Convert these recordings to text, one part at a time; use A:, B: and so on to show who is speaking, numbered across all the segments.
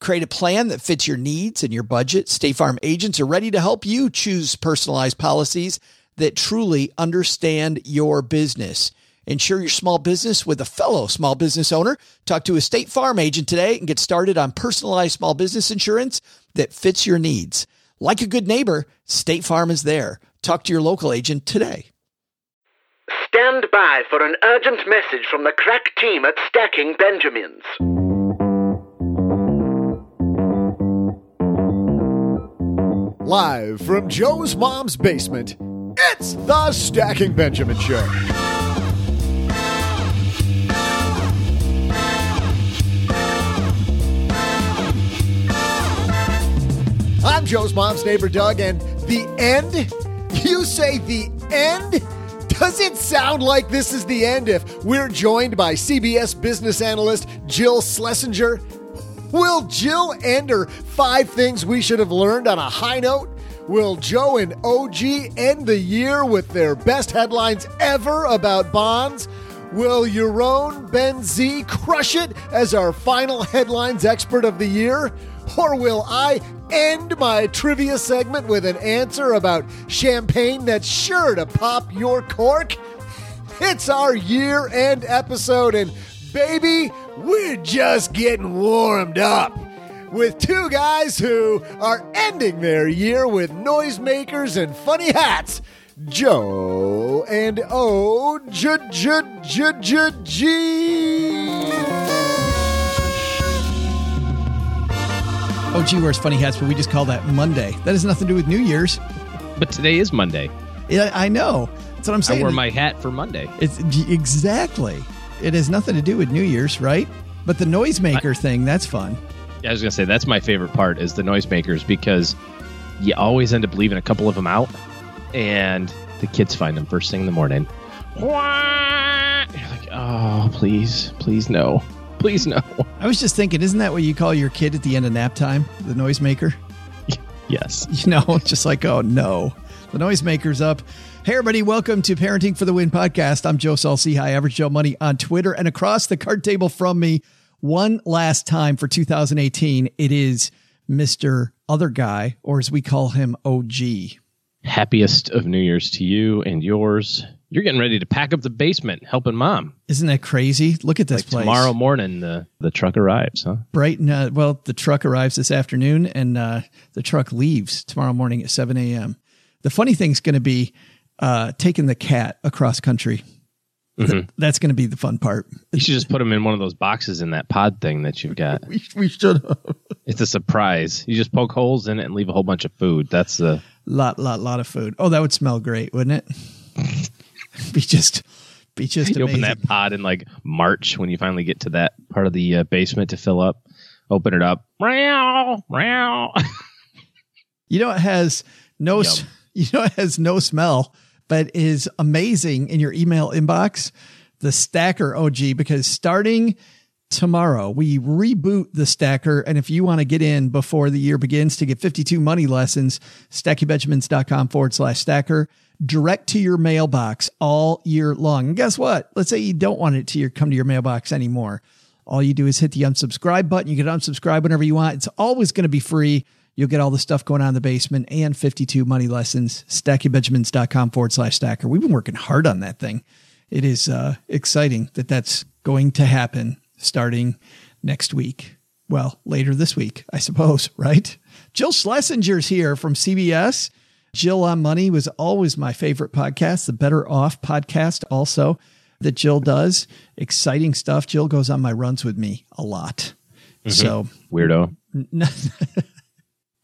A: Create a plan that fits your needs and your budget. State Farm agents are ready to help you choose personalized policies that truly understand your business. Insure your small business with a fellow small business owner. Talk to a State Farm agent today and get started on personalized small business insurance that fits your needs. Like a good neighbor, State Farm is there. Talk to your local agent today.
B: Stand by for an urgent message from the crack team at Stacking Benjamins.
C: Live from Joe's mom's basement, it's the Stacking Benjamin Show. I'm Joe's mom's neighbor, Doug, and the end? You say the end? Does it sound like this is the end if we're joined by CBS business analyst Jill Schlesinger? Will Jill end her five things we should have learned on a high note? Will Joe and OG end the year with their best headlines ever about bonds? Will Yaron Ben-Zvi crush it as our final headlines expert of the year? Or will I end my trivia segment with an answer about champagne that's sure to pop your cork? It's our year end episode, and baby, we're just getting warmed up with two guys who are ending their year with noisemakers and funny hats. Joe and O J J J J G.
A: OG wears funny hats, but we just call that Monday. That has nothing to do with New Year's.
D: But today is Monday.
A: Yeah, I know. That's what I'm saying.
D: I
A: saying.
D: wore my hat for Monday.
A: It's exactly. It has nothing to do with New Year's, right? But the noisemaker thing, that's fun.
D: I was gonna say that's my favorite part is the noisemakers because you always end up leaving a couple of them out, and the kids find them first thing in the morning. You're like, oh, please, please no, please no.
A: I was just thinking, isn't that what you call your kid at the end of nap time? The noisemaker?
D: Yes.
A: You know, just like, oh no, the noisemaker's up. Hey, everybody, welcome to Parenting for the Win podcast. I'm Joe Saul-Sehy, Hi, Average Joe Money on Twitter. And across the card table from me, one last time for 2018, it is Mr. Other Guy, or as we call him, OG.
D: Happiest of New Year's to you and yours. You're getting ready to pack up the basement, helping mom.
A: Isn't that crazy? Look at this
D: Like
A: place.
D: tomorrow morning, the the truck arrives, huh?
A: bright and uh, well the truck arrives this afternoon and uh, the truck leaves tomorrow morning at 7 a.m the funny thing's going to be uh, taking the cat across country Th- that's going to be the fun part
D: You should just put them in one of those boxes in that pod thing that you've got.
A: we, we should.
D: it's a surprise. You just poke holes in it and leave a whole bunch of food. That's the
A: lot lot lot of food oh that would smell great wouldn't it be just be just
D: you open that pod in like March when you finally get to that part of the uh, basement to fill up. Open it up. Meow, meow.
A: You know, it has no,
D: Yum.
A: you know, it has no smell, but is amazing in your email inbox. The Stacker OG, because starting tomorrow, we reboot the Stacker. And if you want to get in before the year begins to get 52 money lessons, stackingbenjamins.com forward slash stacker direct to your mailbox all year long. And guess what? Let's say you don't want it to your, come to your mailbox anymore. All you do is hit the unsubscribe button. You can unsubscribe whenever you want. It's always going to be free. You'll get all the stuff going on in the basement and 52 money lessons. StackingBenjamins.com forward slash stacker. We've been working hard on that thing. It is uh, exciting that that's going to happen starting next week. Well, later this week, I suppose, right? Jill Schlesinger's here from CBS. Jill on Money was always my favorite podcast, the Better Off podcast, also that Jill does. Exciting stuff. Jill goes on my runs with me a lot. So
D: Weirdo.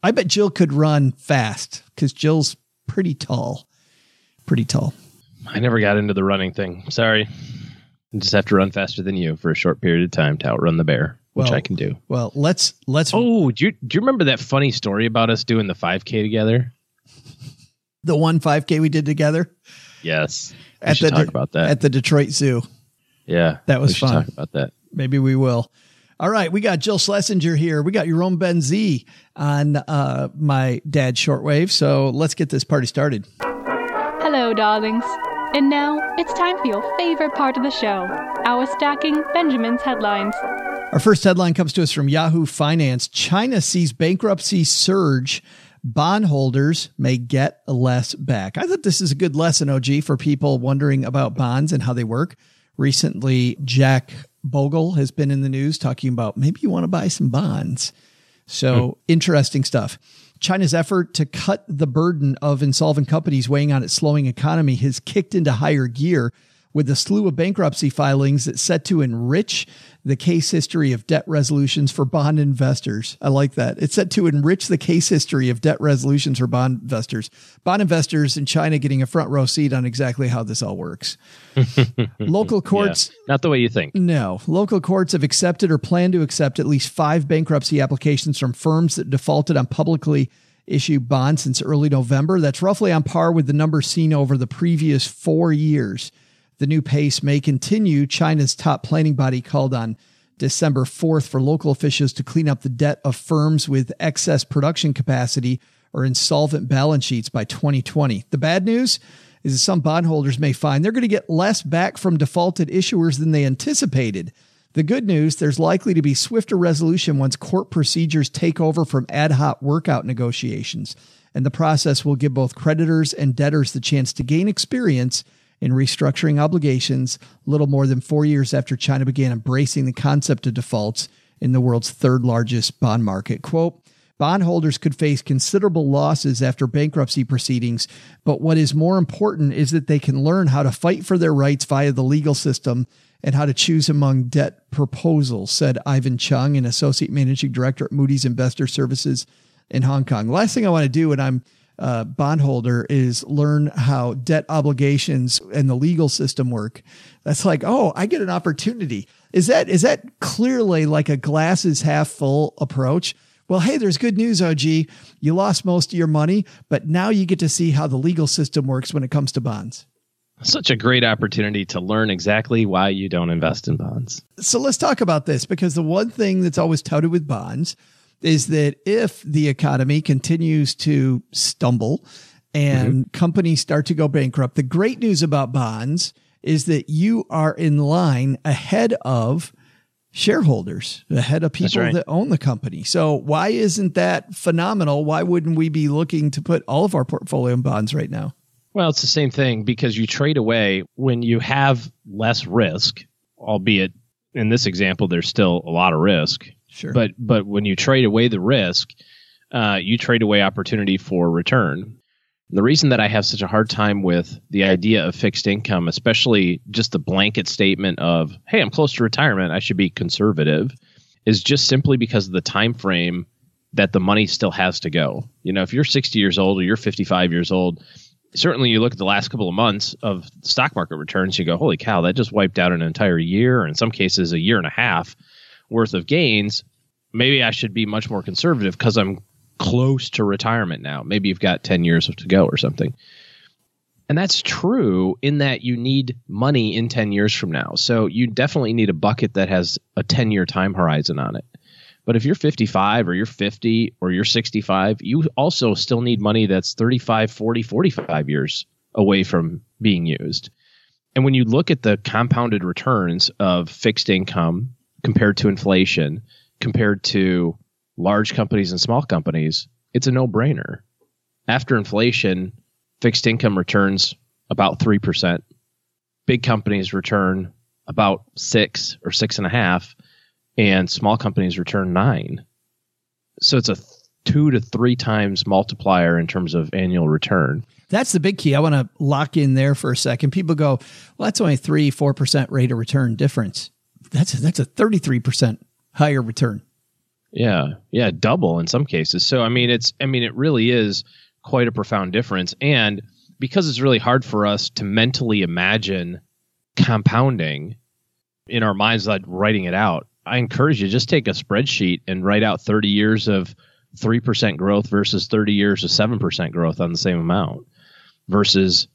A: I bet Jill could run fast because Jill's pretty tall. Pretty tall.
D: I never got into the running thing. Sorry. I just have to run faster than you for a short period of time to outrun the bear, which
A: Well-
D: I can do.
A: Well, let's let's
D: Oh, do you, do you remember that funny story about us doing the 5K together?
A: The one 5K we did together
D: Yes. We
A: at
D: should
A: the
D: talk about that.
A: at the Detroit Zoo.
D: yeah.
A: that was
D: we
A: fun.
D: Talk about that.
A: Maybe we will. All right, we got Jill Schlesinger here. We got Yaron Ben-Zvi on uh, my dad's shortwave. So let's get this party started.
E: Hello, darlings. And now it's time for your favorite part of the show our stacking Benjamin's headlines.
A: Our first headline comes to us from Yahoo Finance. China sees bankruptcy surge. Bondholders may get less back. I thought this is a good lesson, OG, for people wondering about bonds and how they work. Recently, Jack Bogle has been in the news talking about maybe you want to buy some bonds. So interesting stuff. China's effort to cut the burden of insolvent companies weighing on its slowing economy has kicked into higher gear with a slew of bankruptcy filings that's set to enrich the case history of debt resolutions for bond investors. I like that. It's set to enrich the case history of debt resolutions for bond investors. Bond investors in China getting a front row seat on exactly how this all works. Local courts
D: Yeah. Not the way you think.
A: no. Local courts have accepted or plan to accept at least five bankruptcy applications from firms that defaulted on publicly issued bonds since early November. That's roughly on par with the number seen over the previous four years. The new pace may continue. China's top planning body called on December 4th for local officials to clean up the debt of firms with excess production capacity or insolvent balance sheets by 2020. The bad news is that some bondholders may find they're going to get less back from defaulted issuers than they anticipated. The good news, there's likely to be swifter resolution once court procedures take over from ad hoc workout negotiations. And the process will give both creditors and debtors the chance to gain experience in restructuring obligations little more than four years after China began embracing the concept of defaults in the world's third largest bond market. Quote, Bondholders could face considerable losses after bankruptcy proceedings, but what is more important is that they can learn how to fight for their rights via the legal system and how to choose among debt proposals, said Ivan Chung, an associate managing director at Moody's Investor Services in Hong Kong. Last thing I want to do when I'm a bondholder is learn how debt obligations and the legal system work. That's like, oh, I get an opportunity. Is that is that clearly like a glasses half full approach? Well, hey, there's good news, OG. You lost most of your money, but now you get to see how the legal system works when it comes to bonds.
D: Such a great opportunity to learn exactly why you don't invest in bonds.
A: So let's talk about this because the one thing that's always touted with bonds is that if the economy continues to stumble and mm-hmm. companies start to go bankrupt, the great news about bonds is that you are in line ahead of shareholders, ahead of people
D: right.
A: that own the company. So why isn't that phenomenal? Why wouldn't we be looking to put all of our portfolio in bonds right now?
D: Well, it's the same thing because you trade away when you have less risk, albeit in this example, there's still a lot of risk.
A: Sure.
D: But but when you trade away the risk, uh, you trade away opportunity for return. The reason that I have such a hard time with the idea of fixed income, especially just the blanket statement of "Hey, I'm close to retirement, I should be conservative," is just simply because of the time frame that the money still has to go. You know, if you're 60 years old or you're 55 years old, certainly you look at the last couple of months of stock market returns, you go, "Holy cow, that just wiped out an entire year, or in some cases, a year and a half worth of gains." Maybe I should be much more conservative because I'm close to retirement now. Maybe you've got 10 years to go or something. And that's true in that you need money in 10 years from now. So you definitely need a bucket that has a 10 year time horizon on it. But if you're 55 or you're 50 or you're 65, you also still need money that's 35, 40, 45 years away from being used. And when you look at the compounded returns of fixed income compared to inflation, compared to large companies and small companies, it's a no brainer. After inflation, fixed income returns about 3%. Big companies return about six or six and a half, and small companies return nine. So it's a two to three times multiplier in terms of annual return.
A: That's the big key. I want to lock in there for a second. People go, well, that's only three, 4% rate of return difference. That's a, that's a 33% higher return.
D: Yeah, yeah, double in some cases. So I mean, it's I mean, it really is quite a profound difference, and because it's really hard for us to mentally imagine compounding in our minds, like writing it out. I encourage you just take a spreadsheet and write out 30 years of 3% growth versus 30 years of 7% growth on the same amount. versus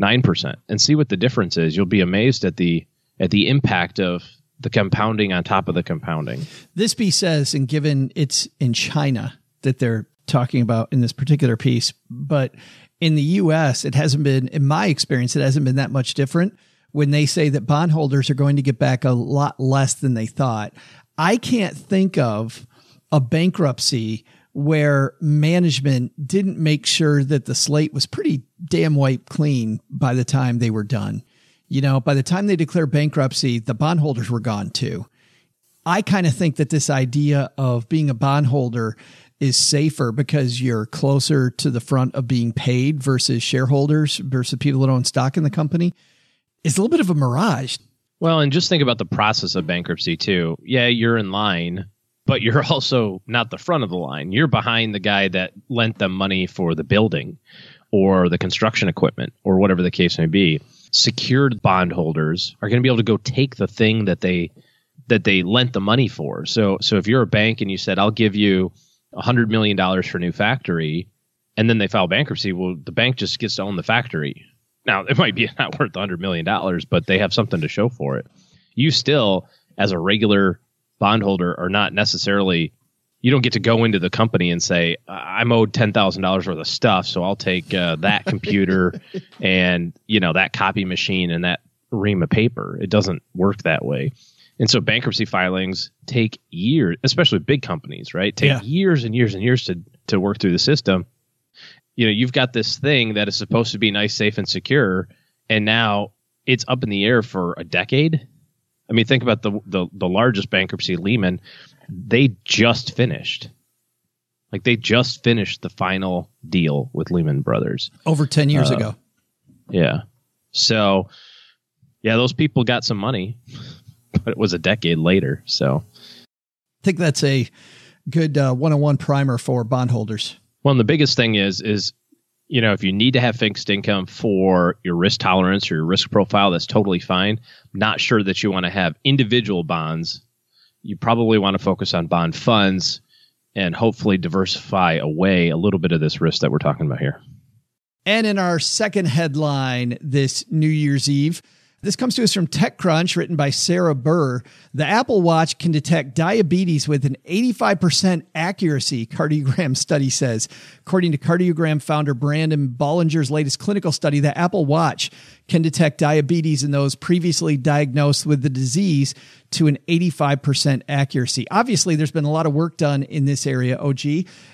D: 9% and see what the difference is. You'll be amazed at the at the impact of the compounding on top of the compounding.
A: This piece says, and given it's in China that they're talking about in this particular piece, but in the US, it hasn't been, in my experience, it hasn't been that much different when they say that bondholders are going to get back a lot less than they thought. I can't think of a bankruptcy where management didn't make sure that the slate was pretty damn wiped clean by the time they were done. You know, by the time they declare bankruptcy, the bondholders were gone too. I kind of think that this idea of being a bondholder is safer because you're closer to the front of being paid versus shareholders versus people that own stock in the company is a little bit of a mirage.
D: Well, and just think about the process of bankruptcy too. Yeah, you're in line, but you're also not the front of the line. You're behind the guy that lent them money for the building or the construction equipment or whatever the case may be. Secured bondholders are going to be able to go take the thing that they that they lent the money for. So so if you're a bank and you said I'll give you hundred million dollars for a new factory, and then they file bankruptcy, well, the bank just gets to own the factory. Now it might be not worth hundred million dollars, but they have something to show for it. You still, as a regular bondholder, are not necessarily. You don't get to go into the company and say, "I'm owed ten thousand dollars worth of stuff, so I'll take uh, that computer and you know that copy machine and that ream of paper." It doesn't work that way. And so bankruptcy filings take years, especially big companies, right? Take
A: Yeah.
D: years and years and years to to work through the system. You know, you've got this thing that is supposed to be nice, safe, and secure, and now it's up in the air for a decade. I mean, think about the the, the largest bankruptcy, Lehman. They just finished, like they just finished the final deal with Lehman Brothers.
A: Over 10 years
D: Uh,
A: ago.
D: Yeah. So, yeah, those people got some money, but it was a decade later. So,
A: I think that's a good uh, one-on-one primer for bondholders.
D: well, and the biggest thing is, is, you know, if you need to have fixed income for your risk tolerance or your risk profile, that's totally fine. Not sure that you want to have individual bonds. You probably want to focus on bond funds and hopefully diversify away a little bit of this risk that we're talking about here.
A: And in our second headline this New Year's Eve, this comes to us from TechCrunch, written by Sarah Buhr. The Apple Watch can detect diabetes with an 85% accuracy, Cardiogram study says. According to Cardiogram founder Brandon Ballinger's latest clinical study, the Apple Watch can detect diabetes in those previously diagnosed with the disease to an 85% accuracy. Obviously, there's been a lot of work done in this area, OG,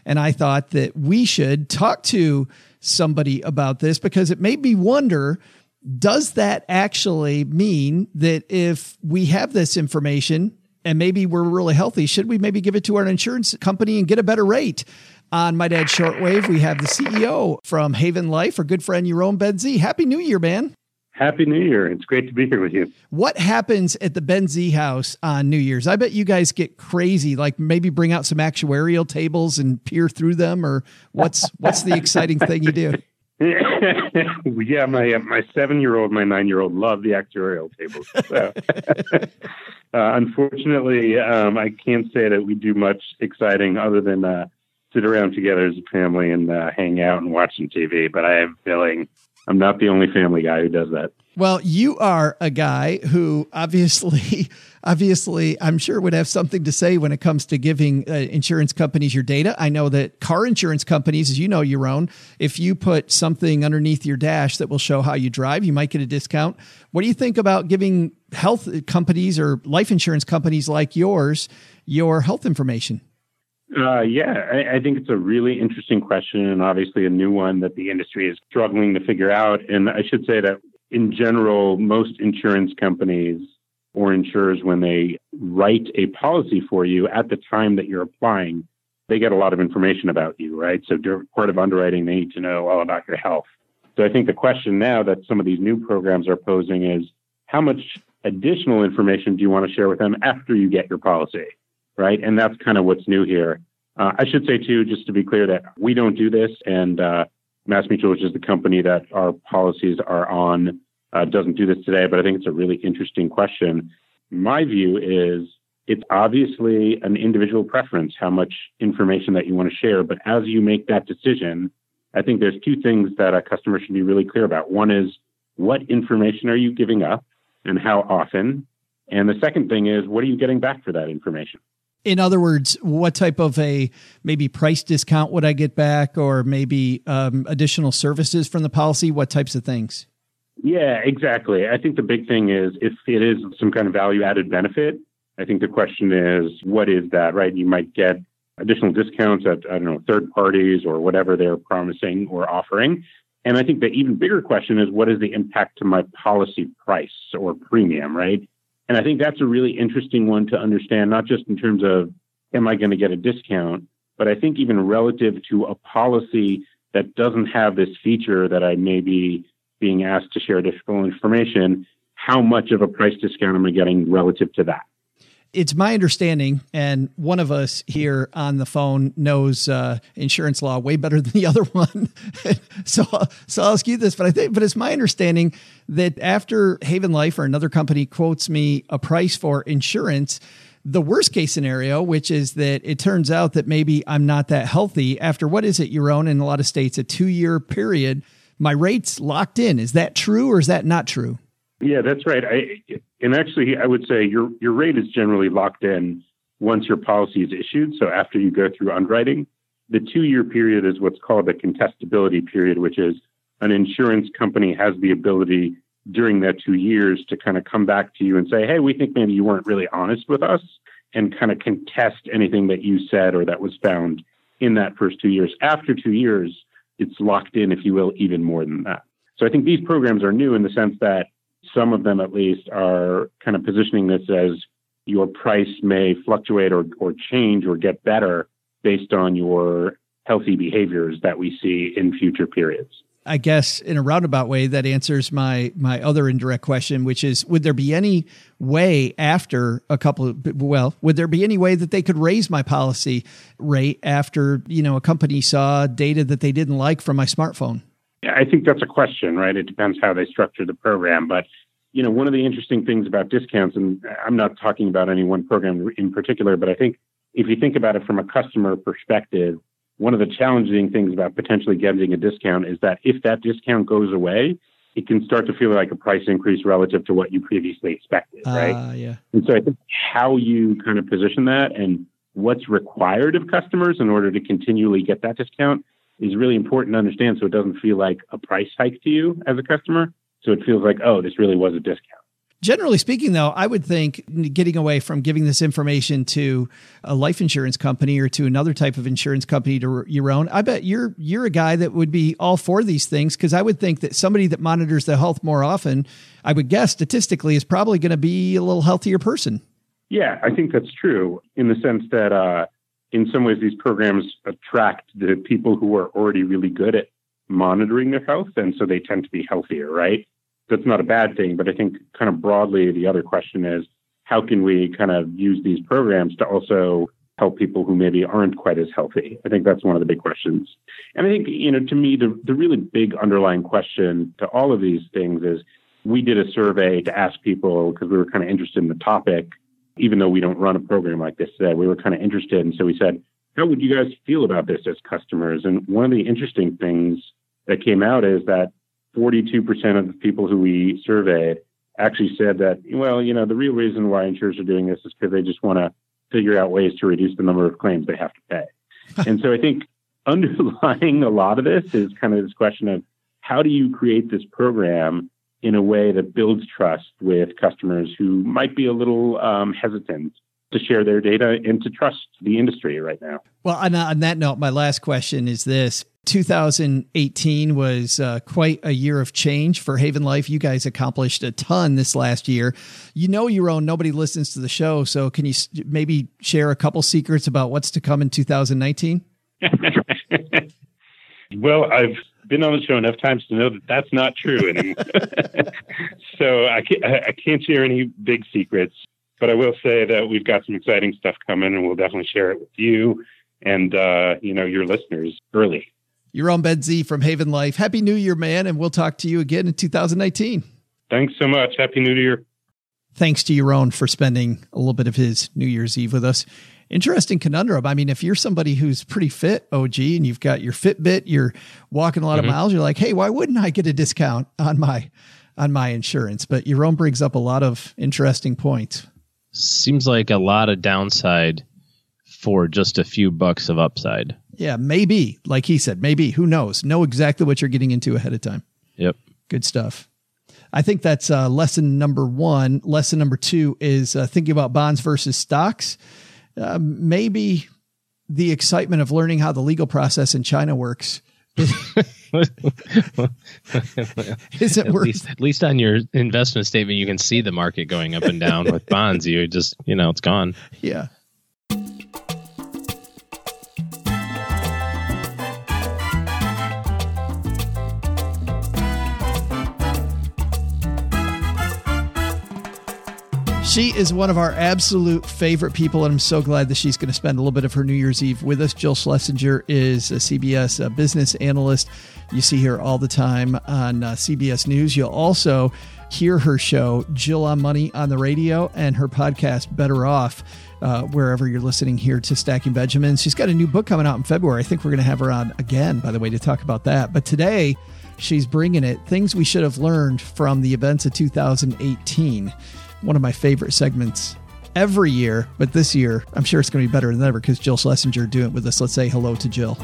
A: and I thought that we should talk to somebody about this because it made me wonder does that actually mean that if we have this information and maybe we're really healthy, should we maybe give it to our insurance company and get a better rate? On My Dad's Shortwave, we have the CEO from Haven Life, our good friend Yaron Ben-Zvi. Happy New Year, man.
F: Happy New Year. It's great to be here with you.
A: What happens at the Ben-Zvi house on New Year's? I bet you guys get crazy, like maybe bring out some actuarial tables and peer through them, or what's what's the exciting thing you do?
F: yeah, my uh, my seven year old, my nine year old love the actuarial tables. So. uh, unfortunately, um, I can't say that we do much exciting other than uh, sit around together as a family and uh, hang out and watch some TV. But I have a feeling I'm not the only family guy who does that.
A: Well, you are a guy who obviously, obviously, I'm sure would have something to say when it comes to giving uh, insurance companies your data. I know that car insurance companies, as you know, Yaron, if you put something underneath your dash that will show how you drive, you might get a discount. What do you think about giving health companies or life insurance companies like yours your health information?
F: Uh, yeah, I, I think it's a really interesting question and obviously a new one that the industry is struggling to figure out. And I should say that in general, most insurance companies or insurers, when they write a policy for you at the time that you're applying, they get a lot of information about you, right? So, during part of underwriting, they need to know all about your health. So, I think the question now that some of these new programs are posing is how much additional information do you want to share with them after you get your policy, right? And that's kind of what's new here. Uh, I should say, too, just to be clear, that we don't do this, and uh, Mass Mutual, which is the company that our policies are on, uh, doesn't do this today, but I think it's a really interesting question. My view is it's obviously an individual preference how much information that you want to share, but as you make that decision, I think there's two things that a customer should be really clear about. One is what information are you giving up and how often? And the second thing is what are you getting back for that information?
A: In other words, what type of a maybe price discount would I get back, or maybe um, additional services from the policy? What types of things?
F: Yeah, exactly. I think the big thing is if it is some kind of value added benefit, I think the question is, what is that, right? You might get additional discounts at, I don't know, third parties or whatever they're promising or offering. And I think the even bigger question is, what is the impact to my policy price or premium, right? And I think that's a really interesting one to understand, not just in terms of, am I going to get a discount, but I think even relative to a policy that doesn't have this feature that I may be being asked to share additional information, how much of a price discount am I getting relative to that?
A: it's my understanding, and one of us here on the phone knows uh, insurance law way better than the other one. so, so I'll ask you this, but I think, but it's my understanding that after Haven Life or another company quotes me a price for insurance, the worst case scenario, which is that it turns out that maybe I'm not that healthy after what is it, Yaron in a lot of states, a two year period, my rate's locked in. Is that true or is that not true?
F: Yeah, that's right. I, and actually, I would say your your rate is generally locked in once your policy is issued. So after you go through underwriting, the two year period is what's called the contestability period, which is an insurance company has the ability during that two years to kind of come back to you and say, hey, we think maybe you weren't really honest with us and kind of contest anything that you said or that was found in that first two years. After two years, it's locked in, if you will, even more than that. So I think these programs are new in the sense that some of them at least are kind of positioning this as your price may fluctuate or, or change or get better based on your healthy behaviors that we see in future periods.
A: I guess in a roundabout way that answers my my other indirect question, which is would there be any way after a couple of well, would there be any way that they could raise my policy rate after, you know, a company saw data that they didn't like from my smartphone?
F: I think that's a question, right? It depends how they structure the program. But, you know, one of the interesting things about discounts, and I'm not talking about any one program in particular, but I think if you think about it from a customer perspective, one of the challenging things about potentially getting a discount is that if that discount goes away, it can start to feel like a price increase relative to what you previously expected, right?
A: Uh, yeah.
F: And so I think how you kind of position that and what's required of customers in order to continually get that discount is really important to understand so it doesn't feel like a price hike to you as a customer. So it feels like, oh, this really was a discount.
A: Generally speaking, though, I would think getting away from giving this information to a life insurance company or to another type of insurance company to Yaron. I bet you're you're a guy that would be all for these things because I would think that somebody that monitors their health more often, I would guess statistically, is probably going to be a little healthier person.
F: Yeah, I think that's true in the sense that uh, in some ways, these programs attract the people who are already really good at monitoring their health, and so they tend to be healthier, right? That's not a bad thing, but I think kind of broadly, the other question is how can we kind of use these programs to also help people who maybe aren't quite as healthy? I think that's one of the big questions. And I think, you know, to me, the, the really big underlying question to all of these things is we did a survey to ask people because we were kind of interested in the topic even though we don't run a program like this today, we were kind of interested. And so we said, how would you guys feel about this as customers? And one of the interesting things that came out is that 42% of the people who we surveyed actually said that, well, you know, the real reason why insurers are doing this is because they just want to figure out ways to reduce the number of claims they have to pay. and so I think underlying a lot of this is kind of this question of how do you create this program in a way that builds trust with customers who might be a little um, hesitant to share their data and to trust the industry right now.
A: Well, on, on that note, my last question is this. 2018 was uh, quite a year of change for Haven Life. You guys accomplished a ton this last year. You know Yaron. Nobody listens to the show, so can you maybe share a couple secrets about what's to come in 2019?
F: well, I've been on the show enough times to know that that's not true anymore. so I can't, I can't share any big secrets, but I will say that we've got some exciting stuff coming, and we'll definitely share it with you and uh, you know your listeners early.
A: Yaron Ben-Zvi from Haven Life. Happy New Year, man, and we'll talk to you again in 2019.
F: Thanks so much. Happy New Year.
A: Thanks to Yaron for spending a little bit of his New Year's Eve with us. interesting conundrum. I mean, if you're somebody who's pretty fit, OG, and you've got your Fitbit, you're walking a lot
D: Mm-hmm.
A: of miles, you're like, hey, why wouldn't I get a discount on my on my insurance? But Yaron brings up a lot of interesting points.
D: Seems like a lot of downside for just a few bucks of upside.
A: Yeah, maybe, like he said, maybe. Who knows? Know exactly what you're getting into ahead of time.
D: Yep.
A: Good stuff. I think that's uh, lesson number one. Lesson number two is uh, thinking about bonds versus stocks. Uh, maybe the excitement of learning how the legal process in China works is it
D: At
A: worth.
D: least, at least on your investment statement, you can see the market going up and down. With bonds, you just, you know, it's gone.
A: Yeah. She is one of our absolute favorite people, and I'm so glad that she's going to spend a little bit of her New Year's Eve with us. Jill Schlesinger is a CBS uh, business analyst. You see her all the time on uh, CBS News. You'll also hear her show, Jill on Money, on the radio, and her podcast, Better Off, uh, wherever you're listening here to Stacking Benjamins. She's got a new book coming out in February. I think we're going to have her on again, by the way, to talk about that. But today, she's bringing it things we should have learned from the events of 2018 one of my favorite segments every year, but this year I'm sure it's going to be better than ever because Jill Schlesinger doing it with us. Let's say hello to Jill.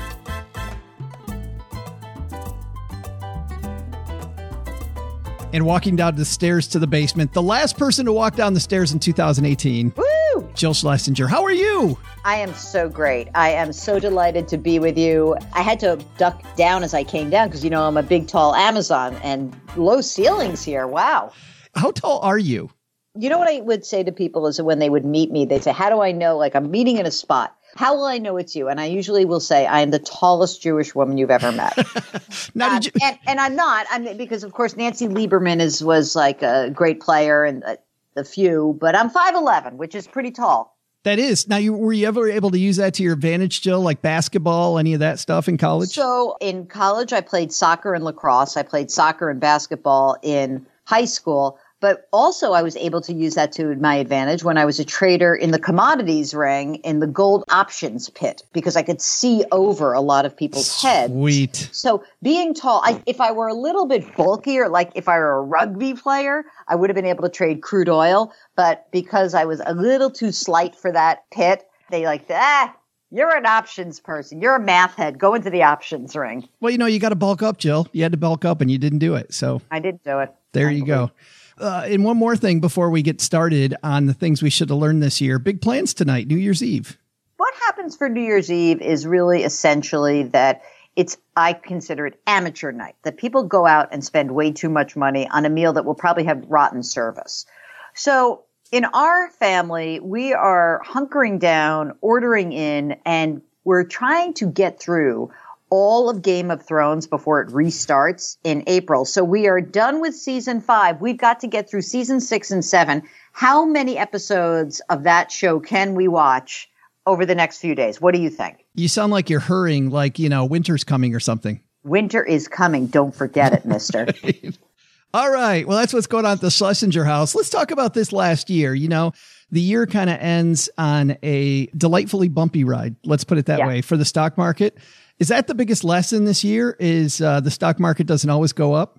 A: And walking down the stairs to the basement, the last person to walk down the stairs in 2018,
G: Woo!
A: Jill Schlesinger. How are you?
G: I am so great. I am so delighted to be with you. I had to duck down as I came down because, you know, I'm a big, tall Amazon and low ceilings here. Wow.
A: How tall are you?
G: You know what I would say to people is that when they would meet me, they'd say, How do I know? Like, I'm meeting in a spot. How will I know it's you? And I usually will say, I am the tallest Jewish woman you've ever met.
A: Now,
G: Um,
A: did you,
G: and, and I'm not. I'm because of course Nancy Lieberman is was like a great player and a, a few, but I'm five eleven, which is pretty tall.
A: that is. Now, you were you ever able to use that to your advantage, Jill, like basketball, any of that stuff in college?
G: So in college, I played soccer and lacrosse. I played soccer and basketball in high school, but also I was able to use that to my advantage when I was a trader in the commodities ring in the gold options pit because I could see over a lot of people's heads.
A: Sweet.
G: So being tall, I, if I were a little bit bulkier, like if I were a rugby player, I would have been able to trade crude oil. But because I was a little too slight for that pit, they like, ah, you're an options person. You're a math head. Go into the options ring.
A: Well, you know, you got to bulk up, Jill. You had to bulk up and you didn't do it. So
G: I didn't do it.
A: there you go. Uh, and one more thing before we get started on the things we should have learned this year. Big plans tonight, New Year's Eve.
G: What happens for New Year's Eve is really essentially that it's, I consider it amateur night, that people go out and spend way too much money on a meal that will probably have rotten service. So in our family, we are hunkering down, ordering in, and we're trying to get through all of Game of Thrones before it restarts in April. So we are done with season five. We've got to get through season six and seven. How many episodes of that show can we watch over the next few days? What do you think?
A: You sound like you're hurrying, like, you know, winter's coming or something.
G: Winter is coming. Don't forget it, mister.
A: All right. Well, that's what's going on at the Schlesinger house. Let's talk about this last year. You know, the year kind of ends on a delightfully bumpy ride. Let's put it that
G: Yeah.
A: way for the stock market. Is that the biggest lesson this year? Is uh, the stock market doesn't always go up?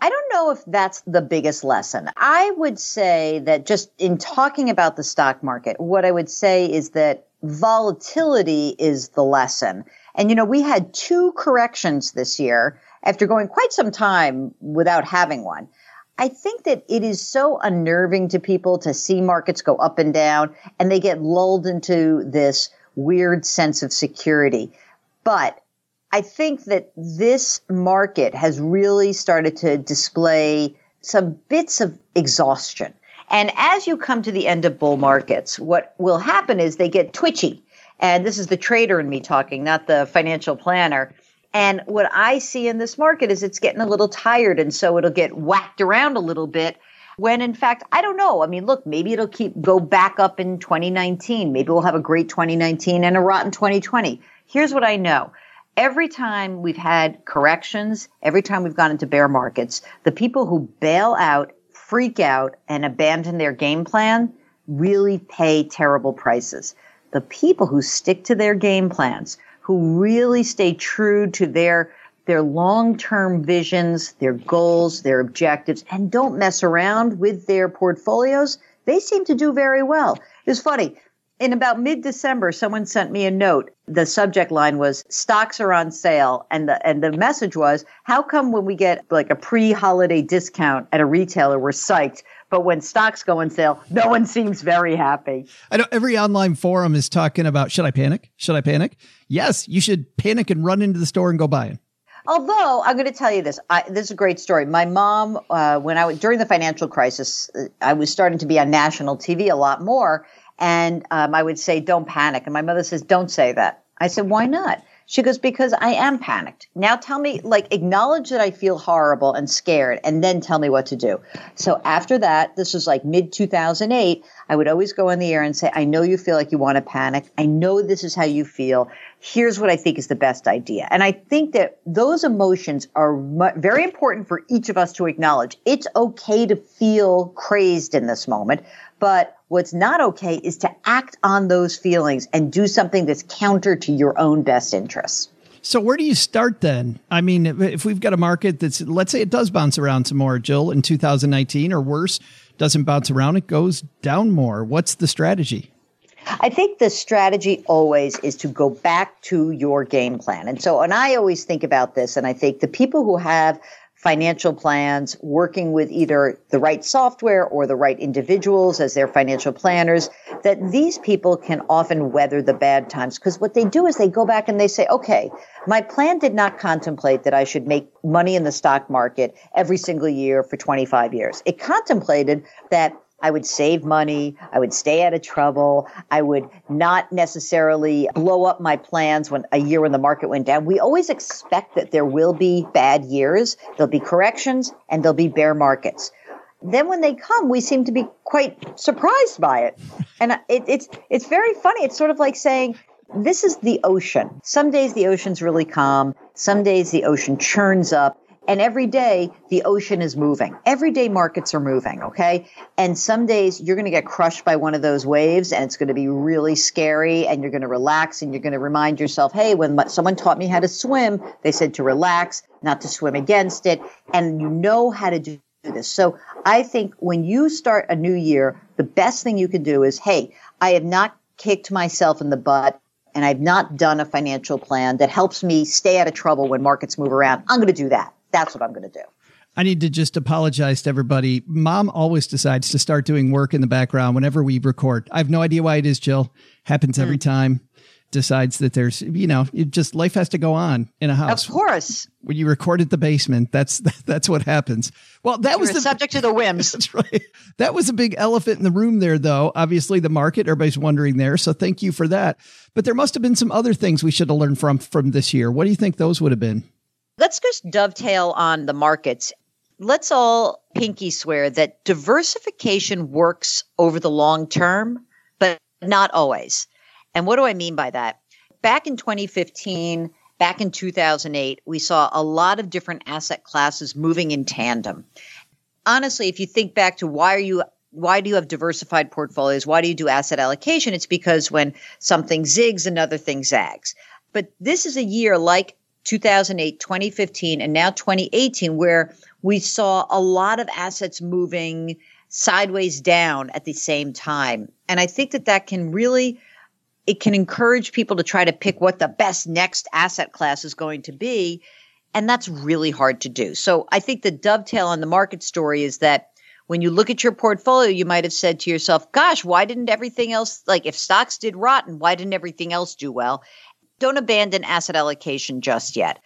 G: I don't know if that's the biggest lesson. I would say that just in talking about the stock market, what I would say is that volatility is the lesson. And you know, we had two corrections this year after going quite some time without having one. I think that it is so unnerving to people to see markets go up and down and they get lulled into this weird sense of security. But I think that this market has really started to display some bits of exhaustion. And as you come to the end of bull markets, what will happen is they get twitchy. And this is the trader in me talking, not the financial planner. And what I see in this market is it's getting a little tired. And so it'll get whacked around a little bit when in fact, I don't know. I mean, look, maybe it'll keep go back up in 2019. Maybe we'll have a great 2019 and a rotten 2020. Here's what I know. Every time we've had corrections, every time we've gone into bear markets, the people who bail out, freak out, and abandon their game plan really pay terrible prices. the people who stick to their game plans, who really stay true to their their long-term visions, their goals, their objectives, and don't mess around with their portfolios, they seem to do very well. It's funny. In about mid-December, someone sent me a note. The subject line was stocks are on sale. And the, and the message was, how come when we get like a pre-holiday discount at a retailer, we're psyched, but when stocks go on sale, no one seems very happy.
A: I know every online forum is talking about should I panic? Should I panic? Yes, you should panic and run into the store and go buy it.
G: Although I'm going to tell you this, I, this is a great story. My mom, uh, when I was during the financial crisis, uh, I was starting to be on national TV a lot more, and um, I would say, "Don't panic," and my mother says, "Don't say that." I said, "Why not?" She goes, because I am panicked. Now tell me, like, acknowledge that I feel horrible and scared, and then tell me what to do. So after that, this was like mid 2008, I would always go on the air and say, I know you feel like you want to panic. I know this is how you feel. Here's what I think is the best idea. And I think that those emotions are very important for each of us to acknowledge. It's okay to feel crazed in this moment, but What's not okay is to act on those feelings and do something that's counter to your own best interests.
A: So where do you start then? I mean, if we've got a market that's, let's say it does bounce around some more, Jill, in 2019 or worse, doesn't bounce around, it goes down more. What's the strategy?
G: I think the strategy always is to go back to your game plan. And so, and I always think about this, and I think the people who have financial plans, working with either the right software or the right individuals as their financial planners, that these people can often weather the bad times. Because what they do is they go back and they say, okay, my plan did not contemplate that I should make money in the stock market every single year for 25 years. It contemplated that I would save money. I would stay out of trouble. I would not necessarily blow up my plans when a year when the market went down. We always expect that there will be bad years. There'll be corrections and there'll be bear markets. Then when they come, we seem to be quite surprised by it. And it, it's, it's very funny. It's sort of like saying, this is the ocean. Some days the ocean's really calm. Some days the ocean churns up and every day the ocean is moving. Every day markets are moving. Okay. And some days you're going to get crushed by one of those waves and it's going to be really scary and you're going to relax and you're going to remind yourself, Hey, when someone taught me how to swim, they said to relax, not to swim against it. And you know how to do this. So I think when you start a new year, the best thing you can do is, Hey, I have not kicked myself in the butt and I've not done a financial plan that helps me stay out of trouble when markets move around. I'm going to do that. That's what I'm going to do.
A: I need to just apologize to everybody. Mom always decides to start doing work in the background whenever we record. I have no idea why it is, Jill. Happens every mm. time. Decides that there's, you know, it just life has to go on in a house.
G: Of course.
A: When you record at the basement, that's that's what happens. Well, that
G: You're
A: was the
G: subject to the whims.
A: That's right. That was a big elephant in the room there, though. Obviously, the market. Everybody's wondering there. So thank you for that. But there must have been some other things we should have learned from from this year. What do you think those would have been?
G: Let's just dovetail on the markets. Let's all pinky swear that diversification works over the long term, but not always. And what do I mean by that? Back in 2015, back in 2008, we saw a lot of different asset classes moving in tandem. Honestly, if you think back to why are you why do you have diversified portfolios? Why do you do asset allocation? It's because when something zigs, another thing zags. But this is a year like 2008, 2015, and now 2018, where we saw a lot of assets moving sideways down at the same time. And I think that that can really, it can encourage people to try to pick what the best next asset class is going to be. And that's really hard to do. So I think the dovetail on the market story is that when you look at your portfolio, you might have said to yourself, gosh, why didn't everything else, like if stocks did rotten, why didn't everything else do well? Don't abandon asset allocation just yet.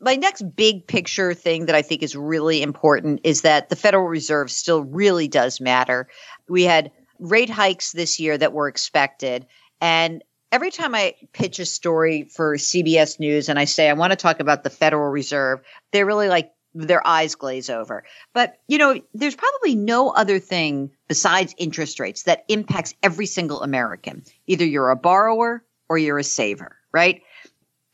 G: My next big picture thing that I think is really important is that the Federal Reserve still really does matter. We had rate hikes this year that were expected. And every time I pitch a story for CBS News and I say I want to talk about the Federal Reserve, they're really like their eyes glaze over. But, you know, there's probably no other thing besides interest rates that impacts every single American. Either you're a borrower or you're a saver right?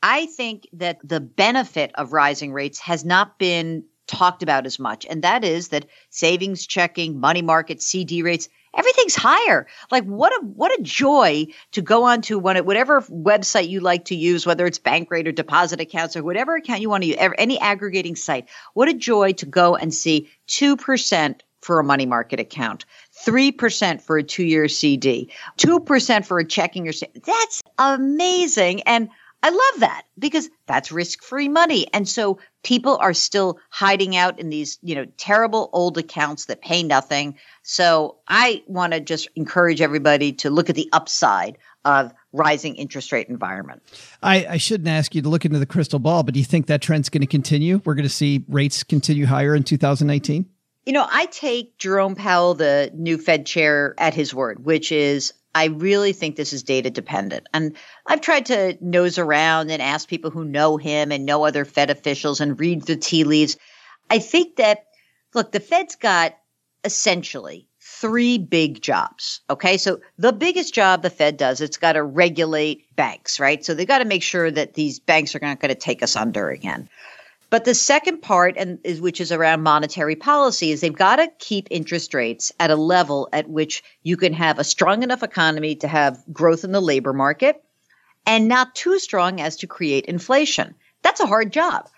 G: I think that the benefit of rising rates has not been talked about as much. And that is that savings checking, money market, CD rates, everything's higher. Like what a what a joy to go onto one whatever website you like to use, whether it's Bankrate or deposit accounts or whatever account you want to use, any aggregating site. What a joy to go and see two percent for a money market account, 3% for a two year CD, 2% for a checking or savings. that's amazing. And I love that because that's risk free money. And so people are still hiding out in these, you know, terrible old accounts that pay nothing. So I want to just encourage everybody to look at the upside of rising interest rate environment.
A: I, I, shouldn't ask you to look into the crystal ball, but do you think that trend's going to continue? We're going to see rates continue higher in 2019?
G: You know, I take Jerome Powell, the new Fed chair, at his word, which is I really think this is data dependent. And I've tried to nose around and ask people who know him and know other Fed officials and read the tea leaves. I think that, look, the Fed's got essentially three big jobs. Okay. So the biggest job the Fed does, it's got to regulate banks, right? So they've got to make sure that these banks are not going to take us under again. But the second part, and is, which is around monetary policy, is they've got to keep interest rates at a level at which you can have a strong enough economy to have growth in the labor market and not too strong as to create inflation. That's a hard job.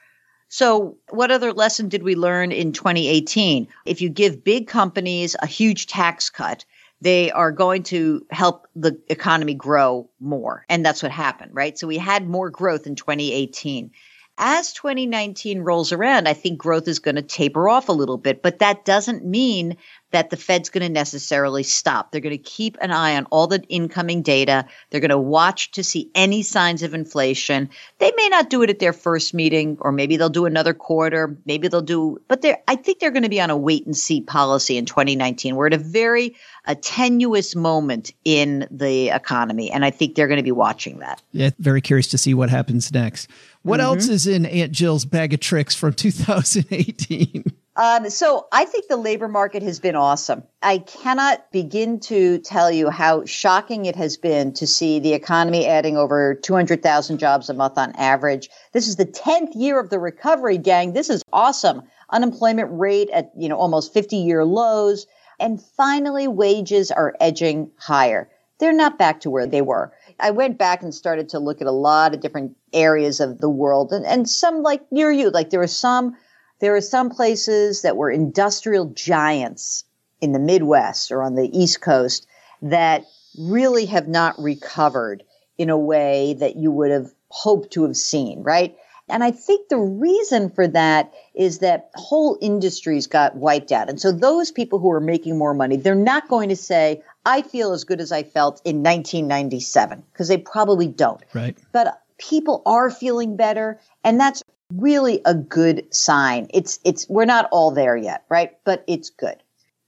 G: So, what other lesson did we learn in 2018? If you give big companies a huge tax cut, they are going to help the economy grow more. And that's what happened, right? So we had more growth in 2018 as 2019 rolls around, I think growth is going to taper off a little bit, but that doesn't mean that the Fed's going to necessarily stop. They're going to keep an eye on all the incoming data. They're going to watch to see any signs of inflation. They may not do it at their first meeting, or maybe they'll do another quarter. Maybe they'll do, but they're, I think they're going to be on a wait and see policy in 2019. We're at a very a tenuous moment in the economy, and I think they're going to be watching that.
A: Yeah, very curious to see what happens next. What mm-hmm. else is in Aunt Jill's bag of tricks from 2018?
G: Um, so I think the labor market has been awesome. I cannot begin to tell you how shocking it has been to see the economy adding over 200,000 jobs a month on average. This is the 10th year of the recovery, gang. This is awesome. Unemployment rate at, you know, almost 50 year lows. And finally, wages are edging higher. They're not back to where they were. I went back and started to look at a lot of different areas of the world and, and some like near you, like there were some, there were some places that were industrial giants in the Midwest or on the East Coast that really have not recovered in a way that you would have hoped to have seen, right? And I think the reason for that is that whole industries got wiped out. And so those people who are making more money, they're not going to say, I feel as good as I felt in 1997, because they probably don't.
A: Right.
G: But people are feeling better. And that's really a good sign. It's, it's, we're not all there yet, right? But it's good.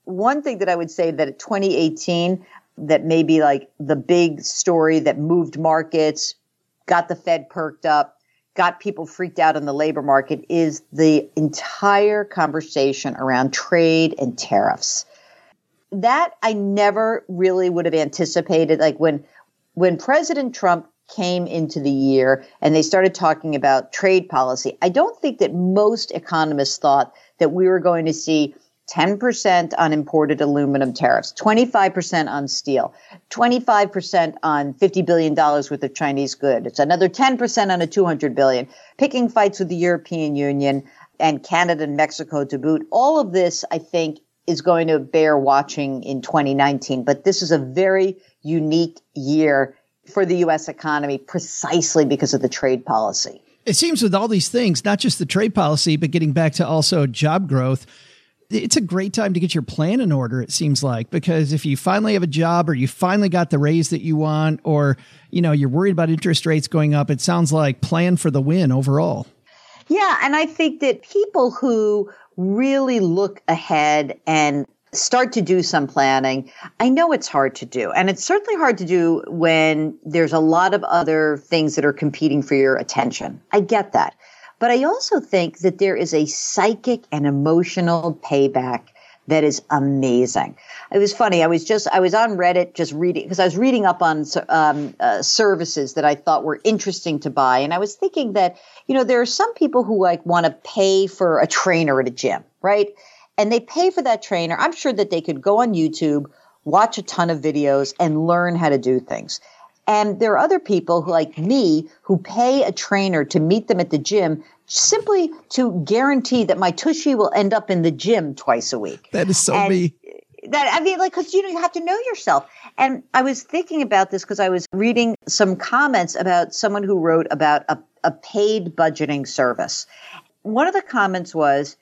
G: One thing that I would say that 2018, that may be like the big story that moved markets, got the Fed perked up, got people freaked out in the labor market is the entire conversation around trade and tariffs. That I never really would have anticipated. Like when, when President Trump came into the year and they started talking about trade policy, I don't think that most economists thought that we were going to see 10% on imported aluminum tariffs, 25% on steel, 25% on $50 billion worth of Chinese goods. It's another 10% on a 200 billion, picking fights with the European Union and Canada and Mexico to boot. All of this, I think, is going to bear watching in 2019, but this is a very unique year for the U.S. economy precisely because of the trade policy.
A: It seems with all these things, not just the trade policy, but getting back to also job growth, it's a great time to get your plan in order it seems like because if you finally have a job or you finally got the raise that you want or you know you're worried about interest rates going up it sounds like plan for the win overall
G: yeah and i think that people who really look ahead and start to do some planning. I know it's hard to do and it's certainly hard to do when there's a lot of other things that are competing for your attention. I get that. But I also think that there is a psychic and emotional payback that is amazing. It was funny. I was just, I was on Reddit just reading, because I was reading up on um, uh, services that I thought were interesting to buy. And I was thinking that, you know, there are some people who like want to pay for a trainer at a gym, right? And they pay for that trainer. I'm sure that they could go on YouTube, watch a ton of videos and learn how to do things. And there are other people who, like me who pay a trainer to meet them at the gym simply to guarantee that my tushy will end up in the gym twice a week.
A: That is so
G: And
A: me.
G: That I mean, like, because you know you have to know yourself. And I was thinking about this because I was reading some comments about someone who wrote about a, a paid budgeting service. One of the comments was,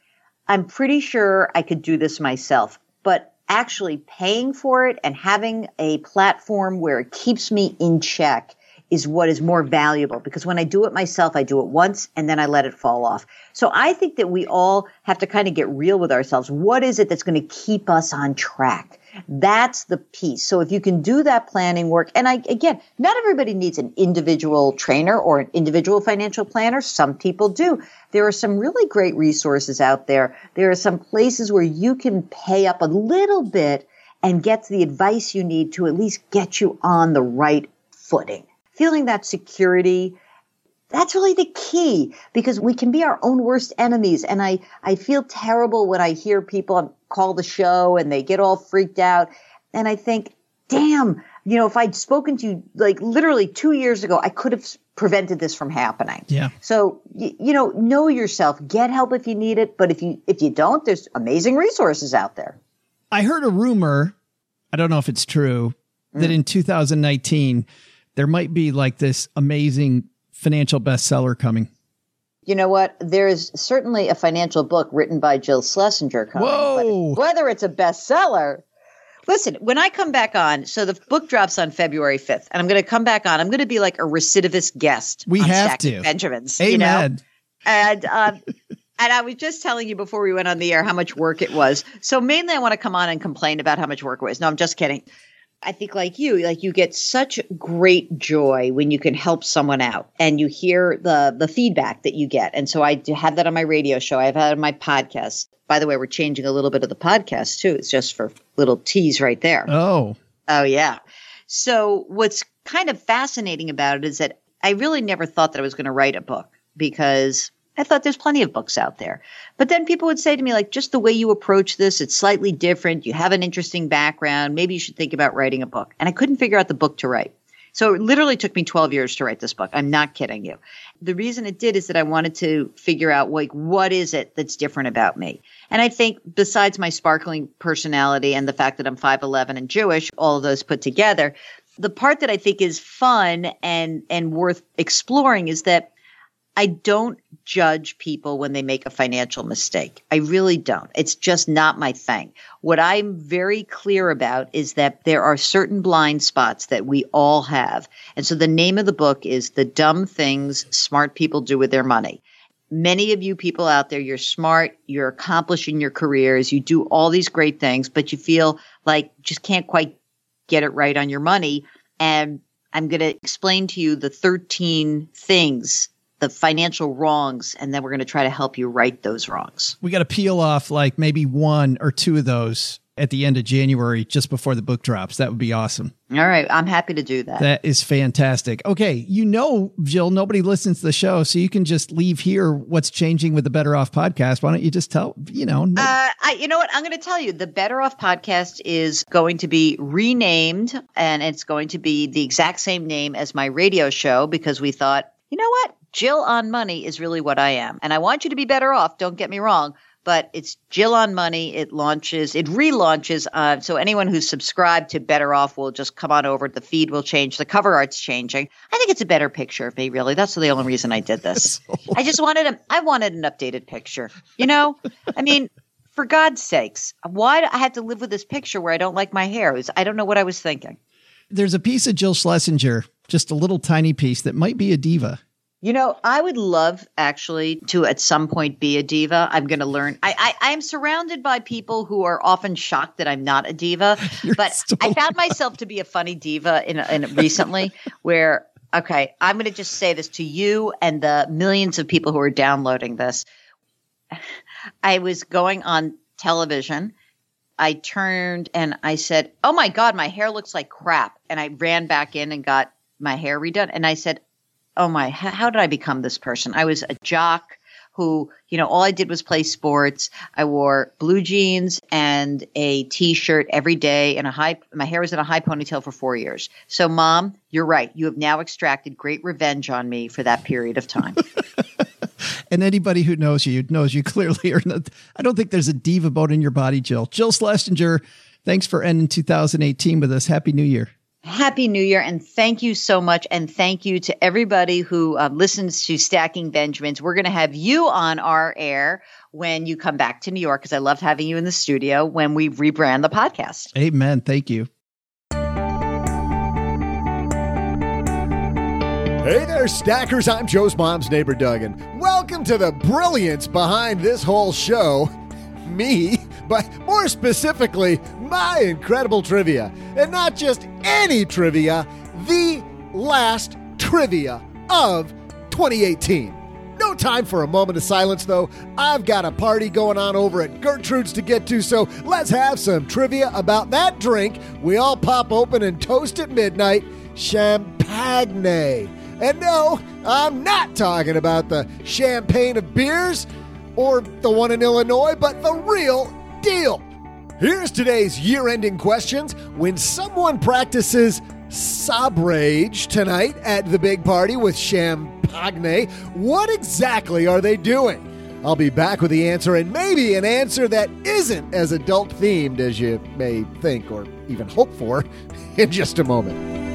G: "I'm pretty sure I could do this myself, but." Actually paying for it and having a platform where it keeps me in check is what is more valuable because when I do it myself, I do it once and then I let it fall off. So I think that we all have to kind of get real with ourselves. What is it that's going to keep us on track? That's the piece. So if you can do that planning work, and I, again, not everybody needs an individual trainer or an individual financial planner. Some people do. There are some really great resources out there. There are some places where you can pay up a little bit and get the advice you need to at least get you on the right footing. Feeling that security, that's really the key because we can be our own worst enemies. And I, I feel terrible when I hear people call the show and they get all freaked out. And I think, damn, you know, if I'd spoken to you like literally two years ago, I could have prevented this from happening.
A: Yeah.
G: So, y- you know, know yourself, get help if you need it. But if you, if you don't, there's amazing resources out there.
A: I heard a rumor, I don't know if it's true, that mm. in 2019 there might be like this amazing financial bestseller coming.
G: You know what? There is certainly a financial book written by Jill Schlesinger coming.
A: Whoa.
G: Whether it's a bestseller, listen, when I come back on, so the book drops on February 5th, and I'm going to come back on. I'm going to be like a recidivist guest.
A: We have
G: Stacking
A: to.
G: Benjamins.
A: Amen.
G: You know? And, um, and I was just telling you before we went on the air how much work it was. So mainly I want to come on and complain about how much work it was. No, I'm just kidding. I think like you, like you get such great joy when you can help someone out and you hear the the feedback that you get. And so I do have that on my radio show. I've had it on my podcast. By the way, we're changing a little bit of the podcast too. It's just for little tease right there.
A: Oh,
G: Oh yeah. So what's kind of fascinating about it is that I really never thought that I was going to write a book because I thought there's plenty of books out there. But then people would say to me like just the way you approach this, it's slightly different. You have an interesting background. Maybe you should think about writing a book. And I couldn't figure out the book to write. So it literally took me 12 years to write this book. I'm not kidding you. The reason it did is that I wanted to figure out like what is it that's different about me. And I think besides my sparkling personality and the fact that I'm 5'11 and Jewish, all of those put together, the part that I think is fun and and worth exploring is that I don't judge people when they make a financial mistake. I really don't. It's just not my thing. What I'm very clear about is that there are certain blind spots that we all have. And so the name of the book is The Dumb Things Smart People Do with Their Money. Many of you people out there, you're smart, you're accomplishing your careers, you do all these great things, but you feel like just can't quite get it right on your money. And I'm going to explain to you the 13 things, the financial wrongs, and then we're going to try to help you right those wrongs.
A: we got to peel off like maybe one or two of those at the end of January, just before the book drops. That would be awesome.
G: All right. I'm happy to do that.
A: That is fantastic. Okay. You know, Jill, nobody listens to the show, so you can just leave here what's changing with the Better Off podcast. Why don't you just tell, you know, no-
G: Uh, I, you know what? I'm going to tell you the Better Off podcast is going to be renamed and it's going to be the exact same name as my radio show because we thought, you know what? Jill on Money is really what I am. And I want you to be better off. Don't get me wrong. But it's Jill on Money. It launches, it relaunches. Uh, so anyone who's subscribed to Better Off will just come on over. The feed will change. The cover art's changing. I think it's a better picture of me, really. That's the only reason I did this. I just wanted a, I wanted an updated picture. You know, I mean, for God's sakes, why do I have to live with this picture where I don't like my hair? Was- I don't know what I was thinking.
A: there's a piece of Jill Schlesinger, just a little tiny piece that might be a diva.
G: You know, I would love actually to at some point be a diva. I'm going to learn. I, I, I am surrounded by people who are often shocked that I'm not a diva, but I found myself to be a funny diva in, in recently where, okay, I'm going to just say this to you and the millions of people who are downloading this. I was going on television I turned and I said, "Oh my god, my hair looks like crap." And I ran back in and got my hair redone and I said, "Oh my, how did I become this person? I was a jock who, you know, all I did was play sports. I wore blue jeans and a t-shirt every day and a high my hair was in a high ponytail for 4 years. So mom, you're right. You have now extracted great revenge on me for that period of time.
A: And anybody who knows you knows you clearly are not. I don't think there's a diva bone in your body, Jill. Jill Schlesinger, thanks for ending 2018 with us. Happy New Year.
G: Happy New Year and thank you so much. And thank you to everybody who um, listens to Stacking Benjamins. We're going to have you on our air when you come back to New York because I loved having you in the studio when we rebrand the podcast.
A: Amen. Thank you.
C: Hey there, stackers. I'm Joe's mom's neighbor, Doug, and welcome to the brilliance behind this whole show. Me, but more specifically, my incredible trivia. And not just any trivia, the last trivia of 2018. No time for a moment of silence, though. I've got a party going on over at Gertrude's to get to, so let's have some trivia about that drink we all pop open and toast at midnight Champagne. And no, I'm not talking about the champagne of beers or the one in Illinois, but the real deal. Here's today's year ending questions. When someone practices sabrage tonight at the big party with Champagne, what exactly are they doing? I'll be back with the answer and maybe an answer that isn't as adult themed as you may think or even hope for in just a moment.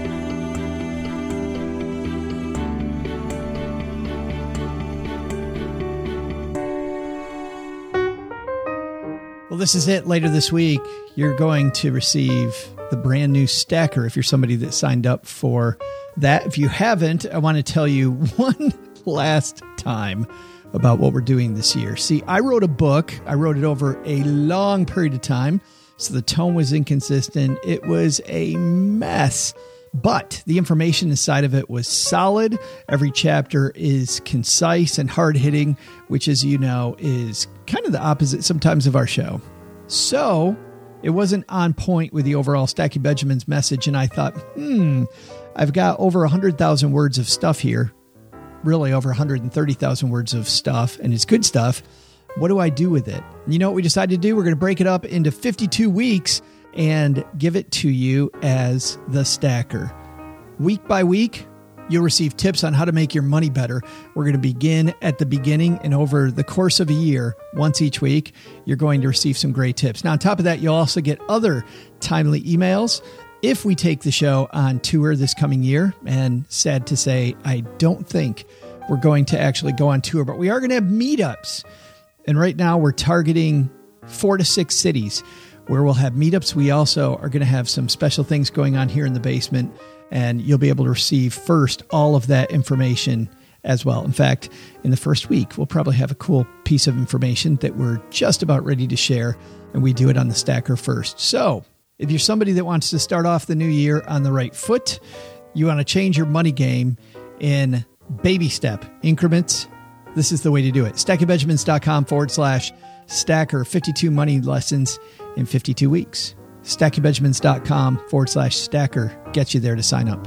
A: Well, this is it. Later this week, you're going to receive the brand new stacker if you're somebody that signed up for that. If you haven't, I want to tell you one last time about what we're doing this year. See, I wrote a book, I wrote it over a long period of time. So the tone was inconsistent. It was a mess. But the information inside of it was solid. Every chapter is concise and hard hitting, which, as you know, is kind of the opposite sometimes of our show. So it wasn't on point with the overall Stacking Benjamin's message. And I thought, hmm, I've got over 100,000 words of stuff here, really over 130,000 words of stuff, and it's good stuff. What do I do with it? You know what we decided to do? We're going to break it up into 52 weeks and give it to you as the stacker. Week by week, you'll receive tips on how to make your money better. We're going to begin at the beginning and over the course of a year, once each week, you're going to receive some great tips. Now, on top of that, you'll also get other timely emails if we take the show on tour this coming year. And sad to say, I don't think we're going to actually go on tour, but we are going to have meetups. And right now, we're targeting four to six cities where we'll have meetups. We also are going to have some special things going on here in the basement, and you'll be able to receive first all of that information as well. In fact, in the first week, we'll probably have a cool piece of information that we're just about ready to share, and we do it on the stacker first. So, if you're somebody that wants to start off the new year on the right foot, you want to change your money game in baby step increments, this is the way to do it. StackingBenjamins.com forward slash stacker 52 money lessons in 52 weeks. StackingBenjamins.com forward slash stacker gets you there to sign up.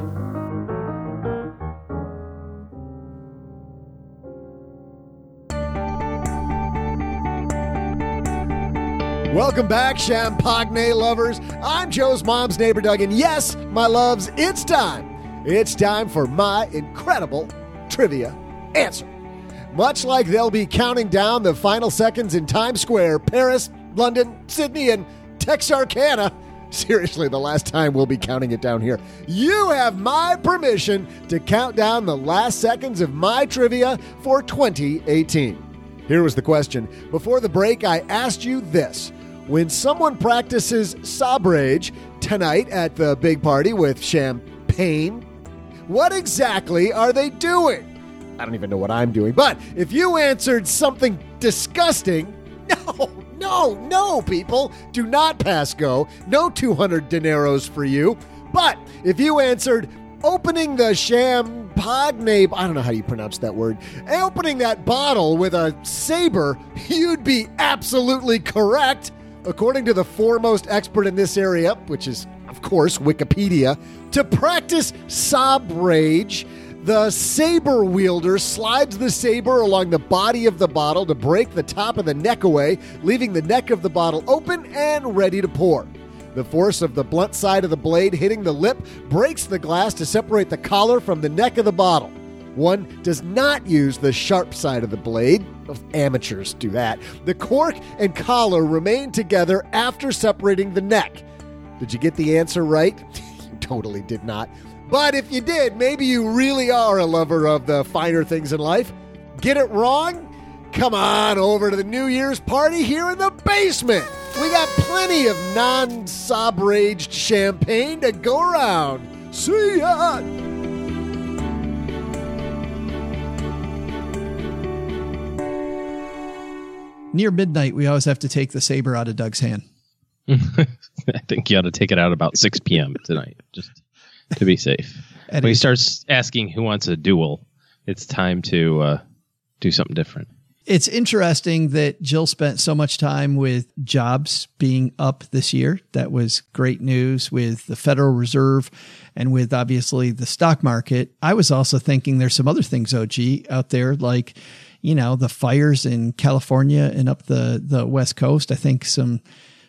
C: Welcome back, Champagne lovers. I'm Joe's mom's neighbor, Doug, and yes, my loves, it's time. It's time for my incredible trivia answer. Much like they'll be counting down the final seconds in Times Square, Paris, London, Sydney, and Texarkana. Seriously, the last time we'll be counting it down here. You have my permission to count down the last seconds of my trivia for 2018. Here was the question. Before the break, I asked you this. When someone practices Sabrage tonight at the big party with champagne, what exactly are they doing? I don't even know what I'm doing, but if you answered something disgusting, no, no, no, people, do not pass go. No 200 dineros for you. But if you answered opening the sham champagne, I don't know how you pronounce that word, eh, opening that bottle with a saber, you'd be absolutely correct. according to the foremost expert in this area, which is, of course, Wikipedia, to practice sabrage. The saber wielder slides the saber along the body of the bottle to break the top of the neck away, leaving the neck of the bottle open and ready to pour. The force of the blunt side of the blade hitting the lip breaks the glass to separate the collar from the neck of the bottle. One does not use the sharp side of the blade. Amateurs do that. The cork and collar remain together after separating the neck. Did you get the answer right? you totally did not. But if you did, maybe you really are a lover of the finer things in life. Get it wrong? Come on over to the New Year's party here in the basement. We got plenty of non sabraged champagne to go around. See ya!
A: Near midnight, we always have to take the saber out of Doug's hand.
D: I think you ought to take it out about 6 p.m. tonight, just to be safe. When he starts asking who wants a duel, it's time to uh, do something different.
A: It's interesting that Jill spent so much time with jobs being up this year. That was great news with the Federal Reserve and with obviously the stock market. I was also thinking there's some other things, OG, out there, like, you know, the fires in California and up the, the West Coast. I think some,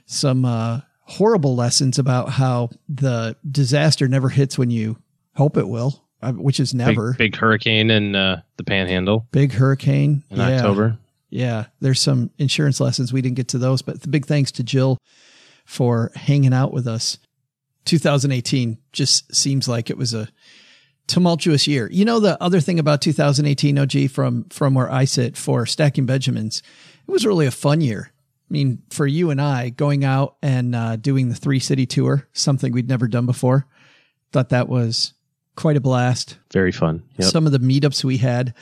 A: some, uh, horrible lessons about how the disaster never hits when you hope it will, uh, which is never.
D: big hurricane in uh, the Panhandle
A: Big hurricane
D: in
A: Yeah.
D: October.
A: Yeah, there's some insurance lessons. We didn't get to those, but the big thanks to Jill for hanging out with us. 2018 just seems like it was a tumultuous year. You know, the other thing about 2018 OG from, from where I sit for stacking Benjamins, it was really a fun year. I mean, for you and I going out and uh, doing the three city tour, something we'd never done before, thought that was quite a blast
D: Very fun. Yep.
A: some of the meetups we had.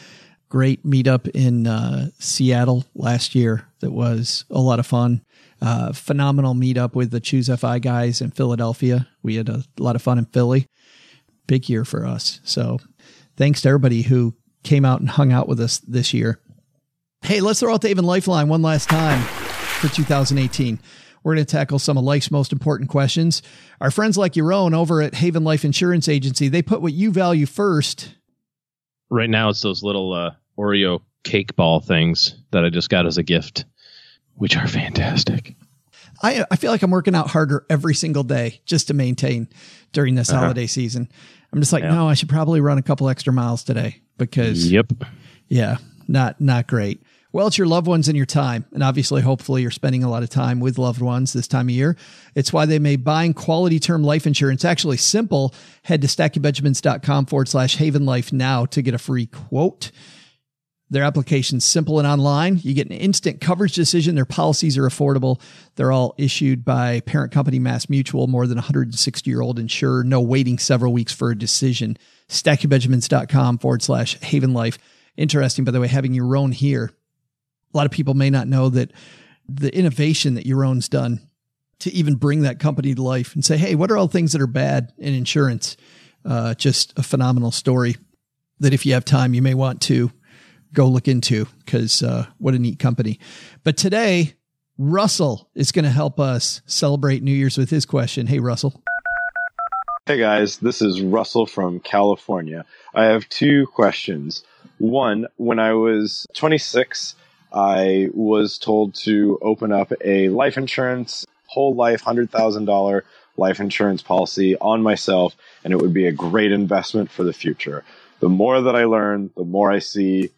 A: Great meetup in uh, Seattle last year that was a lot of fun. Uh, phenomenal meetup with the Choose FI guys in Philadelphia. We had a lot of fun in Philly. Big year for us. So thanks to everybody who came out and hung out with us this year. Hey, let's throw out the Haven Lifeline one last time for 2018. We're going to tackle some of life's most important questions. Our friends like Yaron over at Haven Life Insurance Agency, they put what you value first
D: right now it's those little uh, Oreo cake ball things that I just got as a gift, which are fantastic.
A: I I feel like I'm working out harder every single day just to maintain during this holiday season. I'm just like,
D: Yeah.
A: no, I should probably run a couple extra miles today because
D: Yep.
A: yeah, not not great. Well, it's your loved ones and your time. And obviously, hopefully, you're spending a lot of time with loved ones this time of year. It's why they made buying quality term life insurance actually simple. Head to stackingbenjamins.com forward slash haven life now to get a free quote. Their application's simple and online. You get an instant coverage decision. Their policies are affordable. They're all issued by parent company Mass Mutual, more than 160 year old insurer. No waiting several weeks for a decision. StackingBenjamins.com forward slash Haven Life. Interesting, by the way, having Yaron here. A lot of people may not know that the innovation that Yaron's done to even bring that company to life and say, hey, what are all things that are bad in insurance? Uh, just a phenomenal story that if you have time, you may want to go look into because uh, what a neat company. But today, Russell is going to help us celebrate New Year's with his question. Hey, Russell.
H: Hey guys, this is Russell from California. I have two questions. One, when I was 26, I was told to open up a life insurance, whole life, $100,000 life insurance policy on myself, and it would be a great investment for the future. The more that I learn, the more I see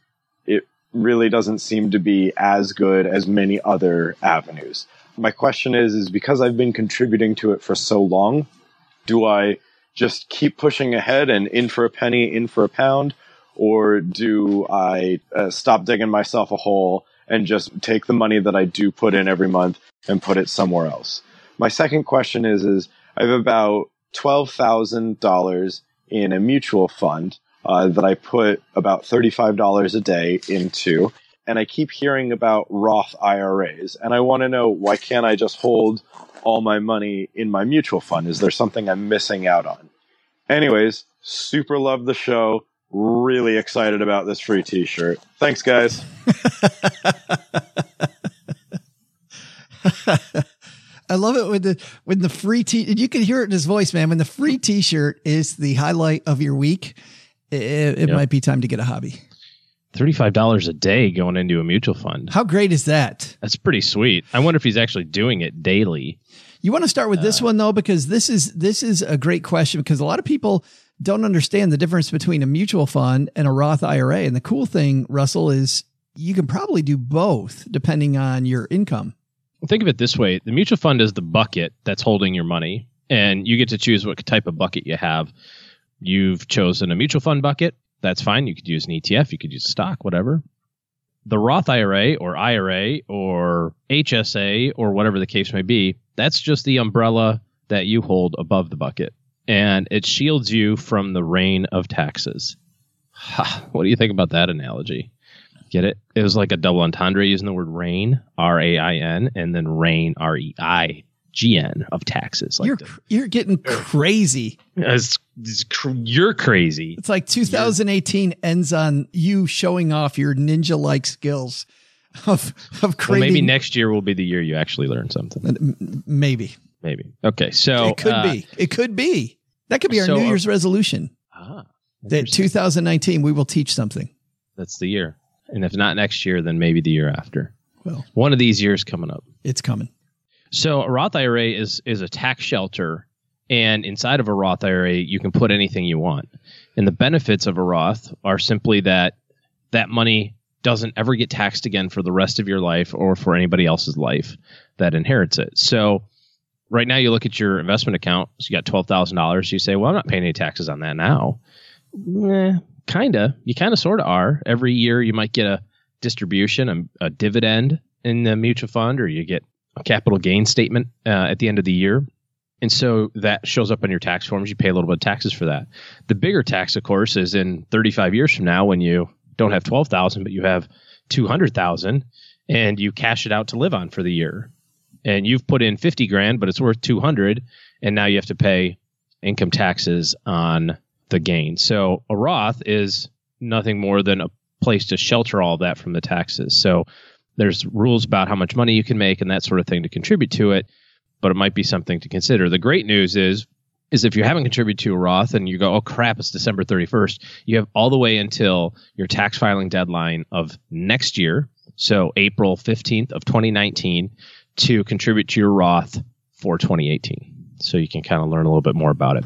H: it really doesn't seem to be as good as many other avenues. My question is, is because I've been contributing to it for so long, do I just keep pushing ahead and in for a penny, in for a pound? Or do I uh, stop digging myself a hole and just take the money that I do put in every month and put it somewhere else? My second question is, is I have about $12,000 in a mutual fund uh, that I put about $35 a day into. And I keep hearing about Roth IRAs. And I want to know why can't I just hold all my money in my mutual fund? Is there something I'm missing out on? Anyways, super love the show. Really excited about this free t shirt. Thanks, guys.
A: I love it when the when the free t and you can hear it in his voice, man. When the free T-shirt is the highlight of your week, it, it
D: Yep.
A: might be time to get a hobby.
D: Thirty-five dollars a day going into a mutual fund.
A: How great is that?
D: That's pretty sweet. I wonder if he's actually doing it daily.
A: You want to start with
D: Uh,
A: this one though, because this is this is a great question because a lot of people don't understand the difference between a mutual fund and a Roth IRA. And the cool thing, Russell, is you can probably do both depending on your income.
D: Think of it this way: the mutual fund is the bucket that's holding your money, and you get to choose what type of bucket you have. You've chosen a mutual fund bucket. That's fine. You could use an ETF. You could use stock, whatever. The Roth IRA or IRA or HSA or whatever the case may be, that's just the umbrella that you hold above the bucket, and it shields you from the rain of taxes. Ha, what do you think about that analogy? Get it? It was like a double entendre using the word rain, R A I N, and then rain, R E I G N of taxes. Like
A: you're
D: the-
A: you're getting crazy.
D: it's, it's cr- you're crazy.
A: It's like 2018 ends on you showing off your ninja like skills of of
D: Well,
A: creating.
D: maybe next year will be the year you actually learn something.
A: maybe
D: Maybe. Okay. So
A: it could
D: uh,
A: be. It could be. That could be our
D: so,
A: New
D: uh,
A: Year's resolution.
D: Ah,
A: That 2019 we will teach something.
D: That's the year. And if not next year, then maybe the year after.
A: Well,
D: One of these years coming up.
A: it's coming.
D: So a Roth IRA is is a tax shelter, and inside of a Roth IRA, you can put anything you want. And the benefits of a Roth are simply that that money doesn't ever get taxed again for the rest of your life or for anybody else's life that inherits it. So right now you look at your investment account, so you got twelve thousand dollars. You say, "Well, I'm not paying any taxes on that now." Eh, kinda. You kind of sort of are. Every year you might get a distribution, a, a dividend in the mutual fund, or you get a capital gain statement uh, at the end of the year. And so that shows up on your tax forms. You pay a little bit of taxes for that. The bigger tax, of course, is in 35 years from now when you don't have 12,000, but you have 200,000 and you cash it out to live on for the year. And you've put in 50 grand, but it's worth 200. And now you have to pay income taxes on the gain. So a Roth is nothing more than a place to shelter all that from the taxes. So there's rules about how much money you can make and that sort of thing to contribute to it, but it might be something to consider. The great news is is if you haven't contributed to a Roth and you go, oh crap, it's December 31st, you have all the way until your tax filing deadline of next year, so April 15th of 2019, to contribute to your Roth for 2018. So you can kind of learn a little bit more about it.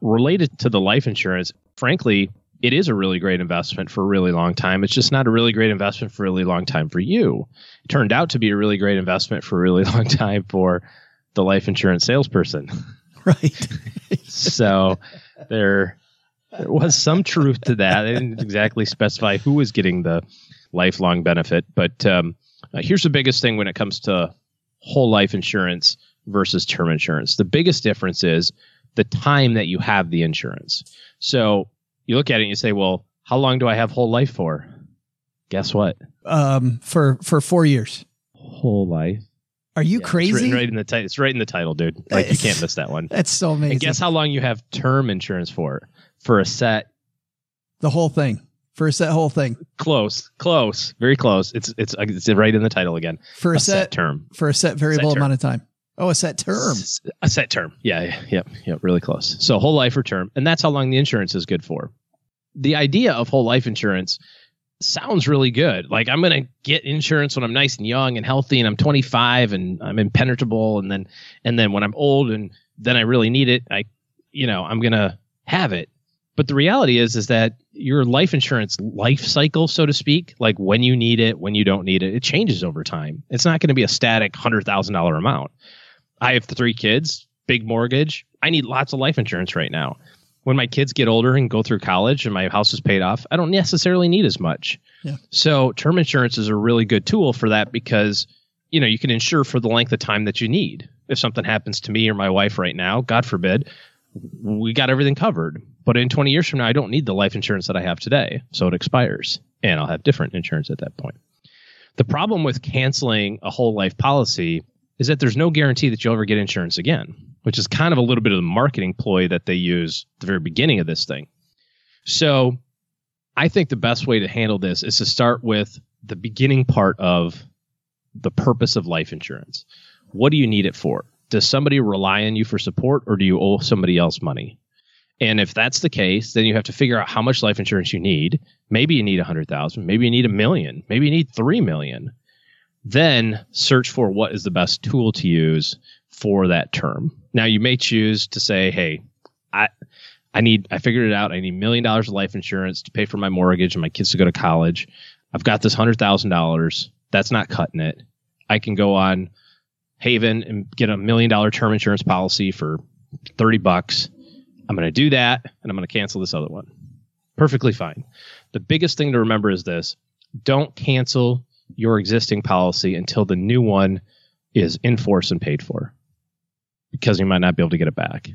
D: Related to the life insurance, frankly, it is a really great investment for a really long time. It's just not a really great investment for a really long time for you. It turned out to be a really great investment for a really long time for the life insurance salesperson.
A: Right.
D: so there, there was some truth to that. They didn't exactly specify who was getting the lifelong benefit, but um, here's the biggest thing when it comes to whole life insurance versus term insurance. The biggest difference is the time that you have the insurance. So you look at it and you say, well, how long do I have whole life for? Guess what?
A: Um, for for four years.
D: Whole life.
A: Are you
D: Yeah, It's
A: crazy?
D: written right in the title. It's right in the title, dude. Like you can't miss that one.
A: That's so amazing.
D: And guess how long you have term insurance for? For a set
A: the whole thing for a set whole thing
D: close, close, very close. It's it's it's right in the title again.
A: for a,
D: a
A: set,
D: set term.
A: for a set variable
D: Set
A: amount of time. Oh, a set term.
D: S- A set term. Yeah, yeah, yep, yep, really close. So whole life or term, and that's how long the insurance is good for. The idea of whole life insurance sounds really good. Like I'm going to get insurance when I'm nice and young and healthy and I'm 25 and I'm impenetrable and then and then when I'm old and then I really need it, I you know, I'm going to have it. But the reality is is that your life insurance life cycle, so to speak, like when you need it, when you don't need it, it changes over time. It's not going to be a static $100,000 amount. I have three kids, big mortgage. I need lots of life insurance right now. When my kids get older and go through college and my house is paid off, I don't necessarily need as much.
A: Yeah.
D: So term insurance is a really good tool for that because you know you can insure for the length of time that you need. If something happens to me or my wife right now, God forbid, we got everything covered. But in 20 years from now, I don't need the life insurance that I have today, so it expires, and I'll have different insurance at that point. The problem with canceling a whole life policy is that there's no guarantee that you'll ever get insurance again, which is kind of a little bit of the marketing ploy that they use at the very beginning of this thing. So I think the best way to handle this is to start with the beginning part of the purpose of life insurance. What do you need it for? Does somebody rely on you for support or do you owe somebody else money? And if that's the case, then you have to figure out how much life insurance you need. Maybe you need a hundred thousand, maybe you need a million, maybe you need three million. Then search for what is the best tool to use for that term. Now you may choose to say, Hey, I, I need, I figured it out. I need a million dollars of life insurance to pay for my mortgage and my kids to go to college. I've got this hundred thousand dollars. That's not cutting it. I can go on Haven and get a million dollar term insurance policy for 30 bucks. I'm going to do that and I'm going to cancel this other one. Perfectly fine. The biggest thing to remember is this don't cancel your existing policy until the new one is in force and paid for because you might not be able to get it back.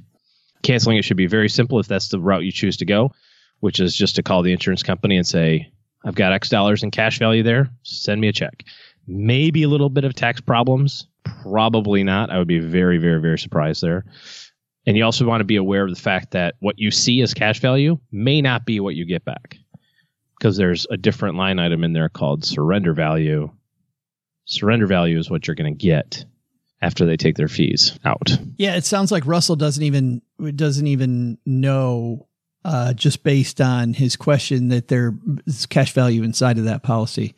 D: Canceling it should be very simple if that's the route you choose to go, which is just to call the insurance company and say, I've got X dollars in cash value there. Send me a check. Maybe a little bit of tax problems. Probably not. I would be very, very, very surprised there. And you also want to be aware of the fact that what you see as cash value may not be what you get back because there's a different line item in there called surrender value. Surrender value is what you're going to get after they take their fees out.
A: Yeah, it sounds like Russell doesn't even doesn't even know uh, just based on his question that there's cash value inside of that policy.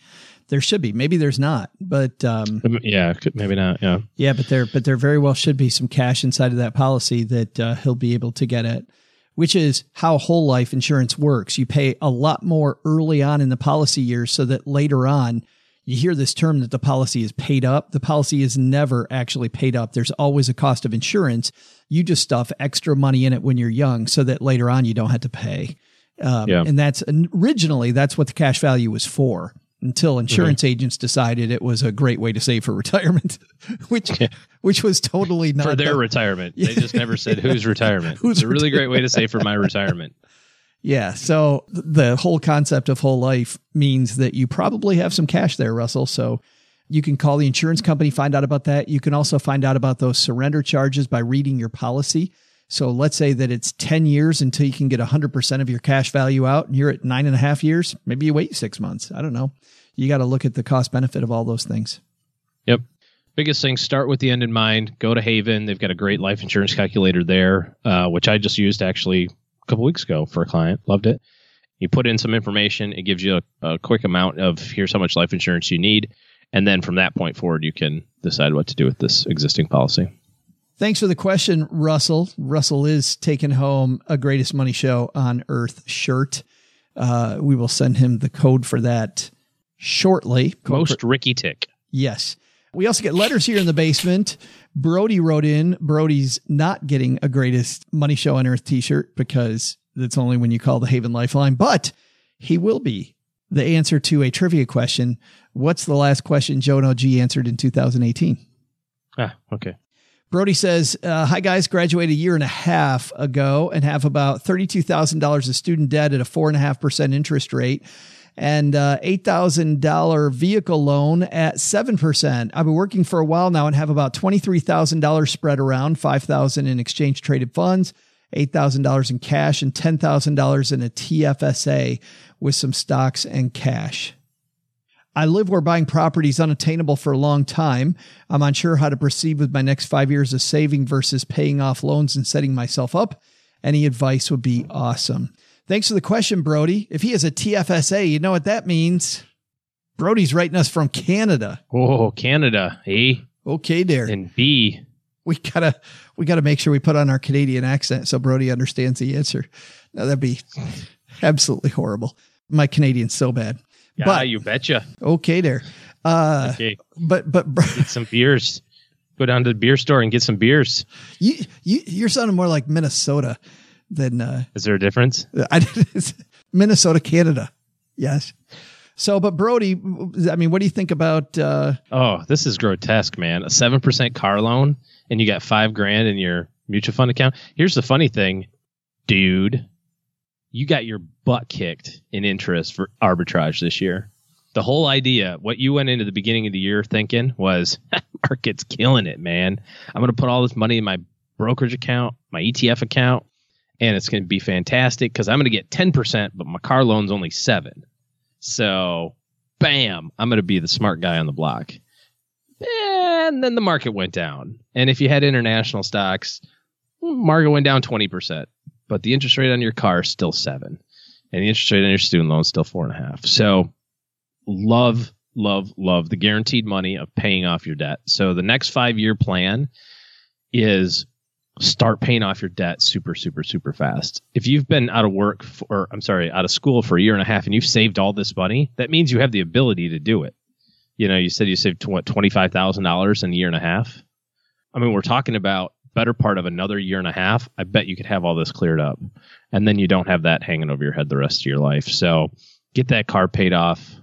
A: There should be. Maybe there's not, but um,
D: yeah, maybe not. Yeah,
A: yeah, but there, but there very well should be some cash inside of that policy that uh, he'll be able to get at, which is how whole life insurance works. You pay a lot more early on in the policy years, so that later on, you hear this term that the policy is paid up. The policy is never actually paid up. There's always a cost of insurance. You just stuff extra money in it when you're young, so that later on you don't have to pay. Um, yeah. And that's originally that's what the cash value was for until insurance mm-hmm. agents decided it was a great way to save for retirement, which yeah. which was totally not
D: for their the, retirement. They just never said whose retirement. who's it's a really great way to save for my retirement.
A: Yeah. So the whole concept of whole life means that you probably have some cash there, Russell. So you can call the insurance company, find out about that. You can also find out about those surrender charges by reading your policy. So let's say that it's 10 years until you can get 100% of your cash value out and you're at nine and a half years. Maybe you wait six months. I don't know. You got to look at the cost benefit of all those things.
D: Yep. Biggest thing, start with the end in mind. Go to Haven. They've got a great life insurance calculator there, uh, which I just used actually a couple weeks ago for a client. Loved it. You put in some information. It gives you a, a quick amount of here's how much life insurance you need. And then from that point forward, you can decide what to do with this existing policy.
A: Thanks for the question, Russell. Russell is taking home a greatest money show on earth shirt. Uh, we will send him the code for that shortly.
D: Most Ricky Tick.
A: Yes. We also get letters here in the basement. Brody wrote in. Brody's not getting a greatest money show on earth t-shirt because that's only when you call the Haven Lifeline, but he will be the answer to a trivia question. What's the last question Joe and OG answered in 2018?
D: Ah, okay.
A: Brody says, uh, Hi, guys. Graduated a year and a half ago and have about $32,000 of student debt at a 4.5% interest rate and uh, $8,000 vehicle loan at 7%. I've been working for a while now and have about $23,000 spread around, 5000 in exchange traded funds, $8,000 in cash, and $10,000 in a TFSA with some stocks and cash. I live where buying property is unattainable for a long time. I'm unsure how to proceed with my next five years of saving versus paying off loans and setting myself up. Any advice would be awesome. Thanks for the question, Brody. If he has a TFSA, you know what that means. Brody's writing us from Canada.
D: Oh, Canada. A.
A: Okay, there.
D: And B.
A: We gotta we gotta make sure we put on our Canadian accent so Brody understands the answer. Now that'd be absolutely horrible. My Canadian's so bad.
D: Yeah, but, you betcha.
A: Okay, there. Uh, okay, but but
D: get some beers. Go down to the beer store and get some beers.
A: You you you're sounding more like Minnesota than. Uh,
D: Is there a difference?
A: I, Minnesota, Canada. Yes. So, but Brody, I mean, what do you think about? Uh,
D: oh, this is grotesque, man. A seven percent car loan, and you got five grand in your mutual fund account. Here's the funny thing, dude you got your butt kicked in interest for arbitrage this year. The whole idea, what you went into the beginning of the year thinking was, market's killing it, man. I'm going to put all this money in my brokerage account, my ETF account, and it's going to be fantastic because I'm going to get 10%, but my car loan's only seven. So, bam, I'm going to be the smart guy on the block. Eh, and then the market went down. And if you had international stocks, market went down 20%, but the interest rate on your car is still seven, and the interest rate on your student loan is still four and a half. So, love, love, love the guaranteed money of paying off your debt. So, the next five year plan is start paying off your debt super, super, super fast. If you've been out of work for, or I'm sorry, out of school for a year and a half and you've saved all this money, that means you have the ability to do it. You know, you said you saved what, $25,000 in a year and a half. I mean, we're talking about better part of another year and a half. I bet you could have all this cleared up. And then you don't have that hanging over your head the rest of your life. So get that car paid off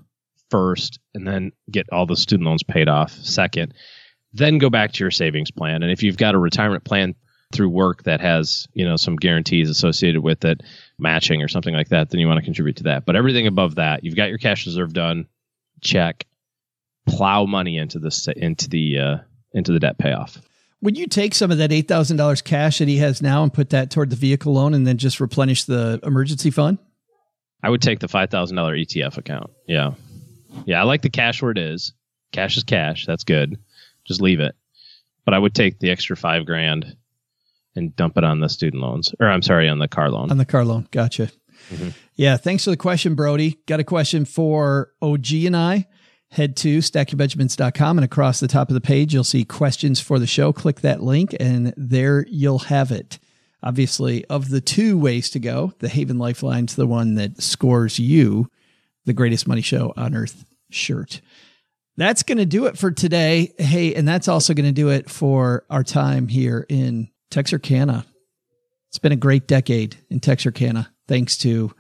D: first and then get all the student loans paid off second. Then go back to your savings plan. And if you've got a retirement plan through work that has, you know, some guarantees associated with it, matching or something like that, then you want to contribute to that. But everything above that, you've got your cash reserve done, check. Plow money into the into the uh, into the debt payoff.
A: Would you take some of that eight thousand dollars cash that he has now and put that toward the vehicle loan, and then just replenish the emergency fund?
D: I would take the five thousand dollar ETF account. Yeah, yeah, I like the cash where it is. Cash is cash. That's good. Just leave it. But I would take the extra five grand and dump it on the student loans, or I'm sorry, on the car loan.
A: On the car loan. Gotcha. Mm-hmm. Yeah. Thanks for the question, Brody. Got a question for OG and I. Head to stackingbenjamins.com and across the top of the page, you'll see questions for the show. Click that link and there you'll have it. Obviously, of the two ways to go, the Haven Lifeline's the one that scores you the greatest money show on earth shirt. That's going to do it for today. Hey, and that's also going to do it for our time here in Texarkana. It's been a great decade in Texarkana. Thanks to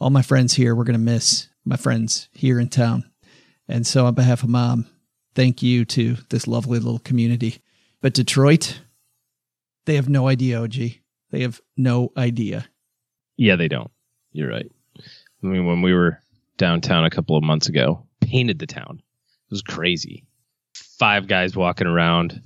A: all my friends here. We're going to miss my friends here in town. And so, on behalf of mom, thank you to this lovely little community. But Detroit, they have no idea, OG. They have no idea.
D: Yeah, they don't. You're right. I mean, when we were downtown a couple of months ago, painted the town. It was crazy. Five guys walking around,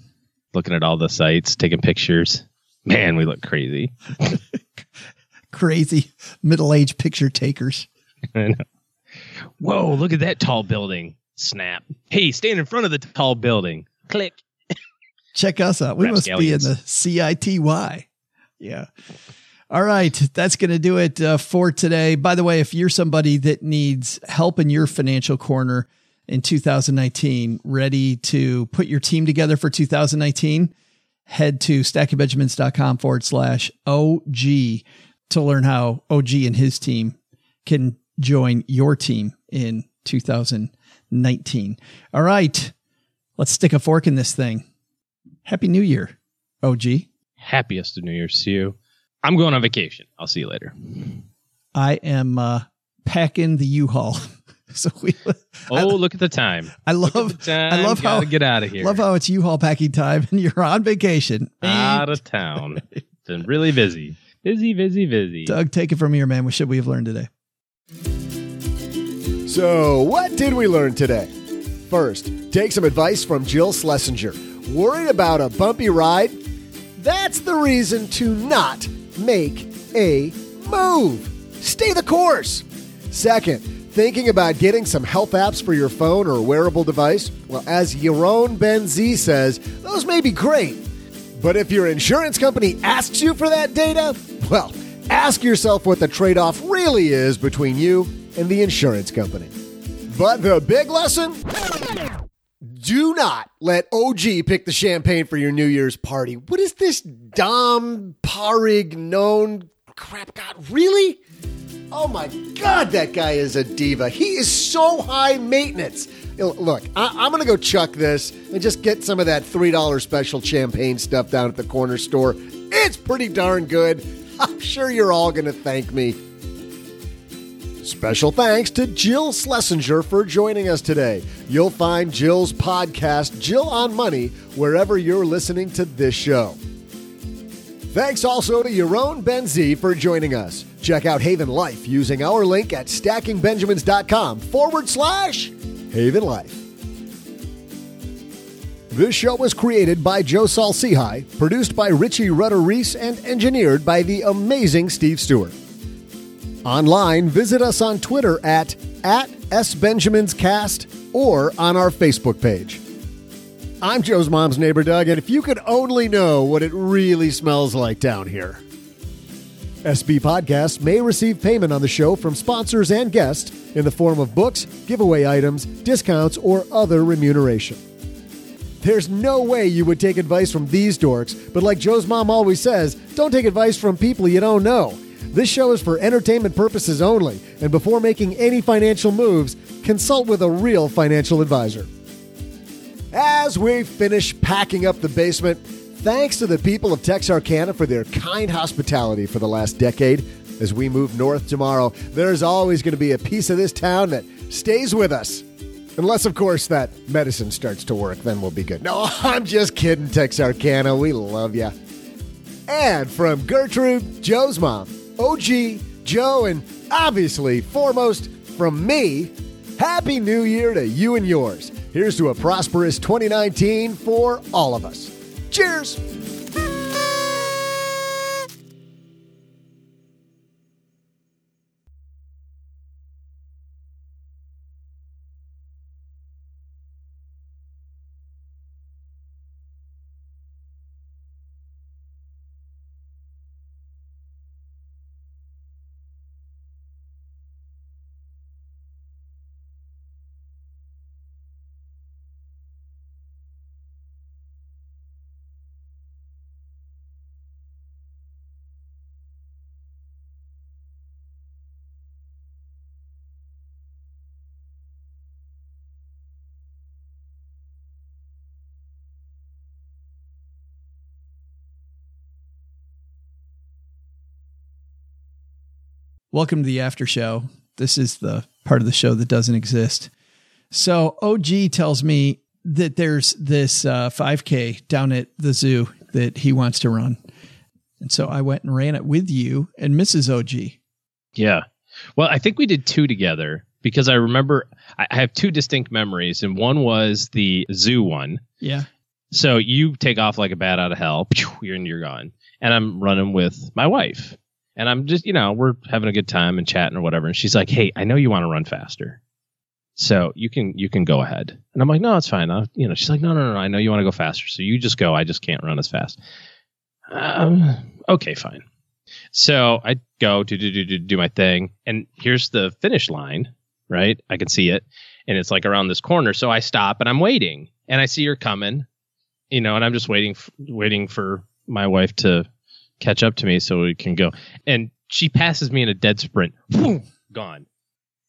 D: looking at all the sites, taking pictures. Man, we look crazy.
A: crazy middle aged picture takers.
D: Whoa, look at that tall building. Snap. Hey, stand in front of the tall building. Click.
A: Check us out. We must be in the CITY. Yeah. All right. That's going to do it uh, for today. By the way, if you're somebody that needs help in your financial corner in 2019, ready to put your team together for 2019, head to stackingbenjamins.com forward slash OG to learn how OG and his team can join your team in 2019. All right. Let's stick a fork in this thing. Happy New Year, OG.
D: Happiest of New Year's to you. I'm going on vacation. I'll see you later.
A: I am uh, packing the U-Haul. so we.
D: Oh, I, look at the time!
A: I love.
D: Time.
A: I love
D: how
A: get
D: out of here.
A: Love how it's U-Haul packing time, and you're on vacation.
D: Out of town. Been really busy. Busy, busy, busy.
A: Doug, take it from here, man. What should we have learned today?
C: So, what did we learn today? First, take some advice from Jill Schlesinger. Worried about a bumpy ride? That's the reason to not make a move. Stay the course. Second, thinking about getting some health apps for your phone or wearable device? Well, as Yaron Ben-Zvi says, those may be great. But if your insurance company asks you for that data, well, ask yourself what the trade off really is between you and the insurance company. But the big lesson do not let OG pick the champagne for your New Year's party. What is this Dom Perignon crap? God, really? Oh my God, that guy is a diva. He is so high maintenance. Look, I- am going to go chuck this and just get some of that $3 special champagne stuff down at the corner store. It's pretty darn good. I'm sure you're all going to thank me. Special thanks to Jill Schlesinger for joining us today. You'll find Jill's podcast, Jill on Money, wherever you're listening to this show. Thanks also to Yaron Ben-Zvi for joining us. Check out Haven Life using our link at stackingbenjamins.com forward slash Haven Life. This show was created by Joe Saul-Sehy, produced by Richie Rudder Reese, and engineered by the amazing Steve Stewart. Online, visit us on Twitter at, at SBenjaminsCast or on our Facebook page. I'm Joe's mom's neighbor, Doug, and if you could only know what it really smells like down here. SB Podcasts may receive payment on the show from sponsors and guests in the form of books, giveaway items, discounts, or other remuneration. There's no way you would take advice from these dorks, but like Joe's mom always says, don't take advice from people you don't know. This show is for entertainment purposes only, and before making any financial moves, consult with a real financial advisor. As we finish packing up the basement, thanks to the people of Texarkana for their kind hospitality for the last decade. As we move north tomorrow, there's always going to be a piece of this town that stays with us. Unless, of course, that medicine starts to work, then we'll be good. No, I'm just kidding, Texarkana. We love you. And from Gertrude, Joe's mom, OG, Joe, and obviously, foremost, from me, Happy New Year to you and yours. Here's to a prosperous 2019 for all of us. Cheers!
A: Welcome to the after show. This is the part of the show that doesn't exist. So OG tells me that there's this uh, 5K down at the zoo that he wants to run. And so I went and ran it with you and Mrs. OG.
D: Yeah. Well, I think we did two together because I remember I I have two distinct memories, and one was the zoo one.
A: Yeah.
D: So you take off like a bat out of hell, you're and you're gone, and I'm running with my wife, and I'm just you know we're having a good time and chatting or whatever, and she's like, "Hey, I know you want to run faster, so you can you can go ahead," and I'm like, "No, it's fine." i you know, she's like, "No, no, no, I know you want to go faster, so you just go. I just can't run as fast." Um, okay, fine. So I go to do, do, do, do my thing, and here's the finish line, right? I can see it, and it's like around this corner. So I stop and I'm waiting, and I see her coming, you know, and I'm just waiting, f- waiting for my wife to catch up to me so we can go. And she passes me in a dead sprint, Boom, gone.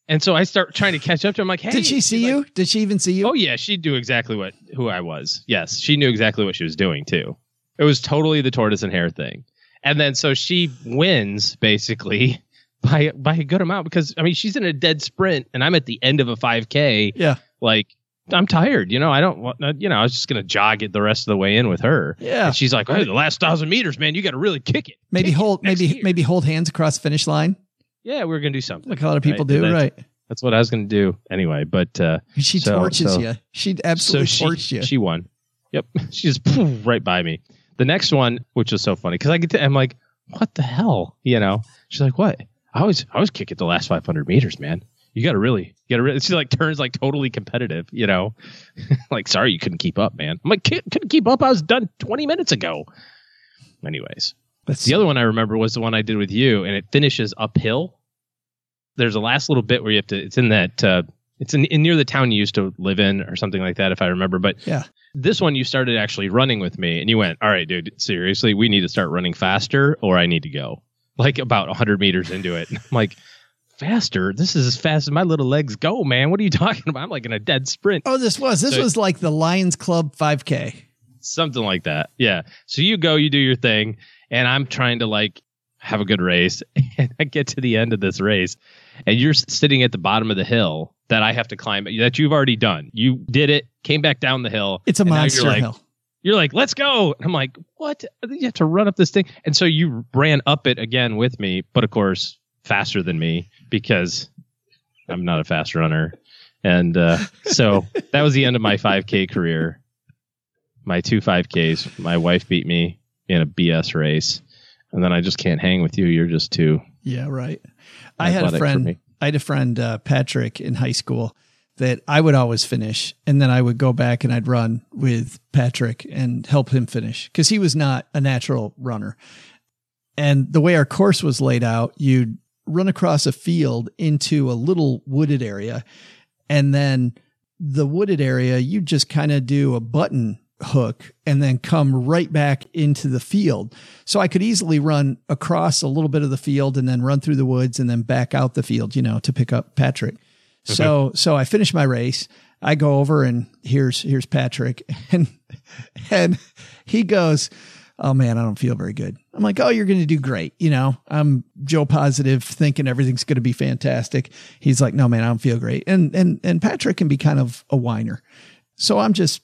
D: And so I start trying to catch up to her. I'm like, hey,
A: Did she see you?
D: like,
A: Did she even see you?
D: Oh yeah, she knew exactly what who I was. Yes, she knew exactly what she was doing too. It was totally the tortoise and hare thing. And then so she wins basically by by a good amount because I mean she's in a dead sprint and I'm at the end of a 5K.
A: Yeah.
D: Like I'm tired, you know. I don't want, you know. I was just gonna jog it the rest of the way in with her.
A: Yeah.
D: And she's like, "Hey, the last thousand meters, man, you got to really kick it.
A: Maybe
D: Kick
A: hold
D: next
A: maybe
D: year."
A: maybe hold hands across the finish line
D: Yeah, We are gonna do something.
A: like a lot of people
D: Right,
A: do,
D: that's-
A: right?
D: That's what I was gonna do anyway. But uh,
A: She
D: so-
A: torches
D: so-
A: you. She absolutely
D: so she,
A: torched you.
D: She won. Yep. She just right by me. The next one, which was so funny, because I get to, I'm like, what the hell? You know? She's like, what? I always, I always kick it the last 500 meters, man. You got to really, you got to really. She like turns like totally competitive, you know? like, sorry, you couldn't keep up, man. I'm like, "Can't- couldn't keep up. I was done 20 minutes ago. Anyways,
A: That's-
D: the other one I remember was the one I did with you, and it finishes uphill. There's a last little bit where you have to. It's in that. Uh, it's in, in near the town you used to live in, or something like that, if I remember. But
A: Yeah.
D: this one you started actually running with me, and you went, "All right, dude, seriously, we need to start running faster, or I need to go." Like about 100 meters into it, I'm like, "Faster? This is as fast as my little legs go, man. What are you talking about? I'm like in a dead sprint."
A: Oh, this was this
D: So-
A: was like the Lions Club 5K.
D: something like that. Yeah. So you go, you do your thing, and I'm trying to like have a good race. And I get to the end of this race, and you're sitting at the bottom of the hill that I have to climb that you've already done. You did it, came back down the hill.
A: It's a monster
D: you're like,
A: hill.
D: You're like, let's go. And I'm like, what? You have to run up this thing. And so you ran up it again with me, but of course, faster than me because I'm not a fast runner. And uh, so that was the end of my 5K career. My two 5Ks. My wife beat me in a BS race. And then I just can't hang with you. You're just too.
A: Yeah, right. I had a friend. I had a friend, uh, Patrick, in high school that I would always finish. And then I would go back and I'd run with Patrick and help him finish because he was not a natural runner. And the way our course was laid out, you'd run across a field into a little wooded area. And then the wooded area, you just kind of do a button hook and then come right back into the field. So I could easily run across a little bit of the field and then run through the woods and then back out the field, you know, to pick up Patrick. So, so I finish my race. I go over and here's, here's Patrick and, and he goes, Oh man, I don't feel very good. I'm like, Oh, you're going to do great. You know, I'm Joe positive thinking everything's going to be fantastic. He's like, no, man, I don't feel great. And, and, and Patrick can be kind of a whiner. So I'm just